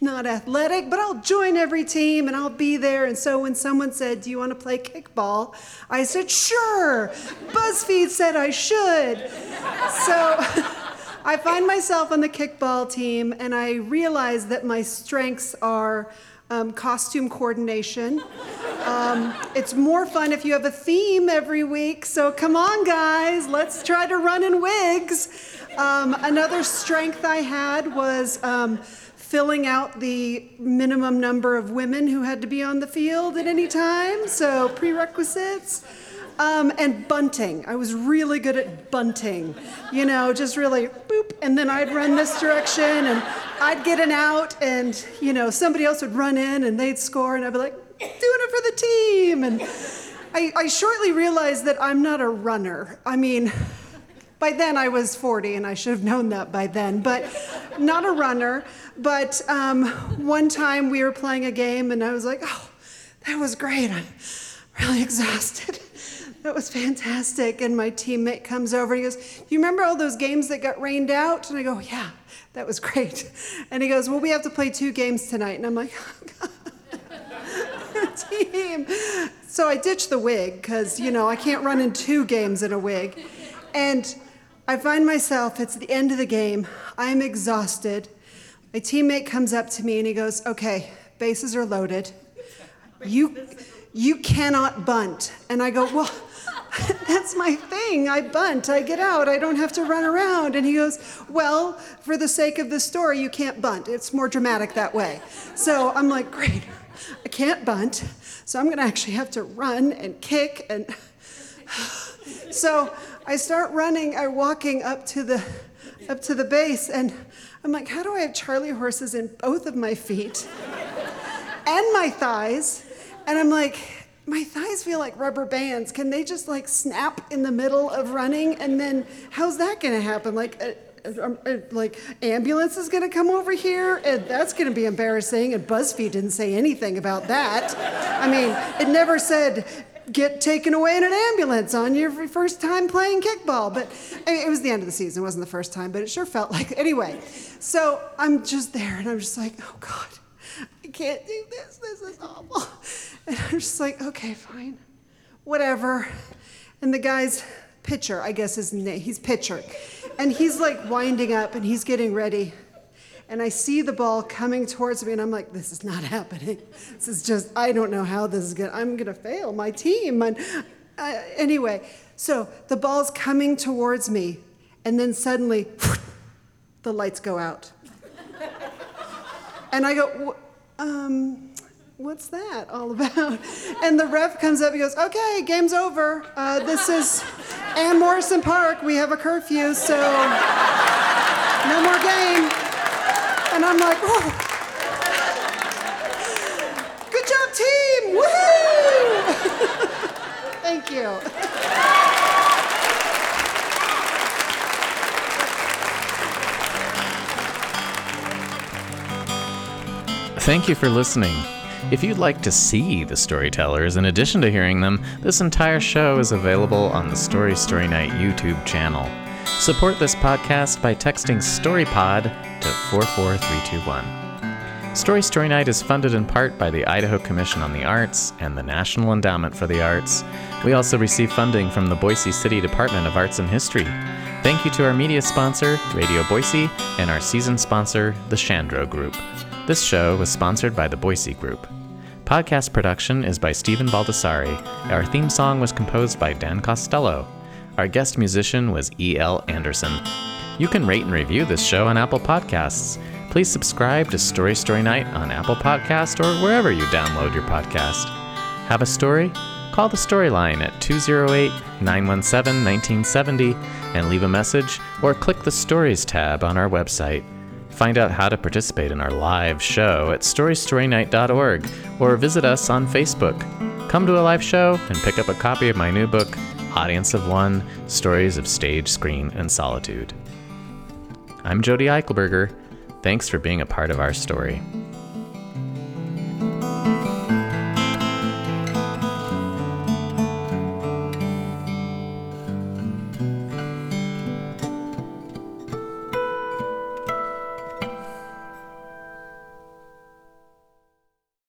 not athletic, but I'll join every team and I'll be there. And so when someone said, Do you want to play kickball? I said, Sure. BuzzFeed said I should. So I find myself on the kickball team and I realize that my strengths are um, costume coordination. Um, it's more fun if you have a theme every week. So come on, guys, let's try to run in wigs. Um, another strength I had was um, filling out the minimum number of women who had to be on the field at any time. So prerequisites. Um, and bunting. I was really good at bunting. You know, just really boop, and then I'd run this direction, and I'd get an out, and you know, somebody else would run in, and they'd score, and I'd be like, doing it for the team. And I, I shortly realized that I'm not a runner. I mean, by then I was 40, and I should have known that by then, but not a runner. But um, one time we were playing a game, and I was like, oh, that was great. I'm really exhausted. That was fantastic. And my teammate comes over and he goes, Do you remember all those games that got rained out? And I go, Yeah, that was great. And he goes, Well, we have to play two games tonight. And I'm like, oh, God. Team. So I ditched the wig because, you know, I can't run in two games in a wig. And I find myself, it's the end of the game. I'm exhausted. My teammate comes up to me and he goes, Okay, bases are loaded. You, you cannot bunt. And I go, Well, that's my thing. I bunt, I get out, I don't have to run around. And he goes, Well, for the sake of the story, you can't bunt. It's more dramatic that way. So I'm like, Great, I can't bunt. So I'm going to actually have to run and kick. And so I start running, I'm walking up to the up to the base and I'm like, how do I have Charlie horses in both of my feet and my thighs? And I'm like, my thighs feel like rubber bands. Can they just like snap in the middle of running? And then how's that going to happen? Like, uh, uh, uh, like ambulance is going to come over here, and that's going to be embarrassing. And BuzzFeed didn't say anything about that. I mean, it never said get taken away in an ambulance on your first time playing kickball. But it was the end of the season. It wasn't the first time, but it sure felt like anyway. So I'm just there, and I'm just like, oh God, I can't do this. This is awful. And I'm just like, okay, fine, whatever. And the guy's pitcher, I guess his name, he's pitcher. And he's like winding up and he's getting ready. And I see the ball coming towards me, and I'm like, this is not happening. This is just, I don't know how this is gonna, I'm gonna fail my team. And uh, anyway, so the ball's coming towards me, and then suddenly, the lights go out. And I go, um, what's that all about? And the ref comes up, he goes, okay, game's over. Uh, this is Ann Morrison Park. We have a curfew, so no more game. And I'm like, oh, good job, team! Woohoo! Thank you. Thank you for listening. If you'd like to see the storytellers in addition to hearing them, this entire show is available on the Story Story Night YouTube channel. Support this podcast by texting StoryPod to 44321. Story Story Night is funded in part by the Idaho Commission on the Arts and the National Endowment for the Arts. We also receive funding from the Boise City Department of Arts and History. Thank you to our media sponsor, Radio Boise, and our season sponsor, the Shandro Group. This show was sponsored by the Boise Group. Podcast production is by Stephen Baldessari. Our theme song was composed by Dan Costello. Our guest musician was E.L. Anderson. You can rate and review this show on Apple Podcasts. Please subscribe to Story Story Night on Apple Podcast or wherever you download your podcast. Have a story? Call the Storyline at 208 917 1970 and leave a message or click the Stories tab on our website. Find out how to participate in our live show at storystorynight.org or visit us on Facebook. Come to a live show and pick up a copy of my new book, Audience of One Stories of Stage, Screen, and Solitude. I'm Jodi Eichelberger. Thanks for being a part of our story.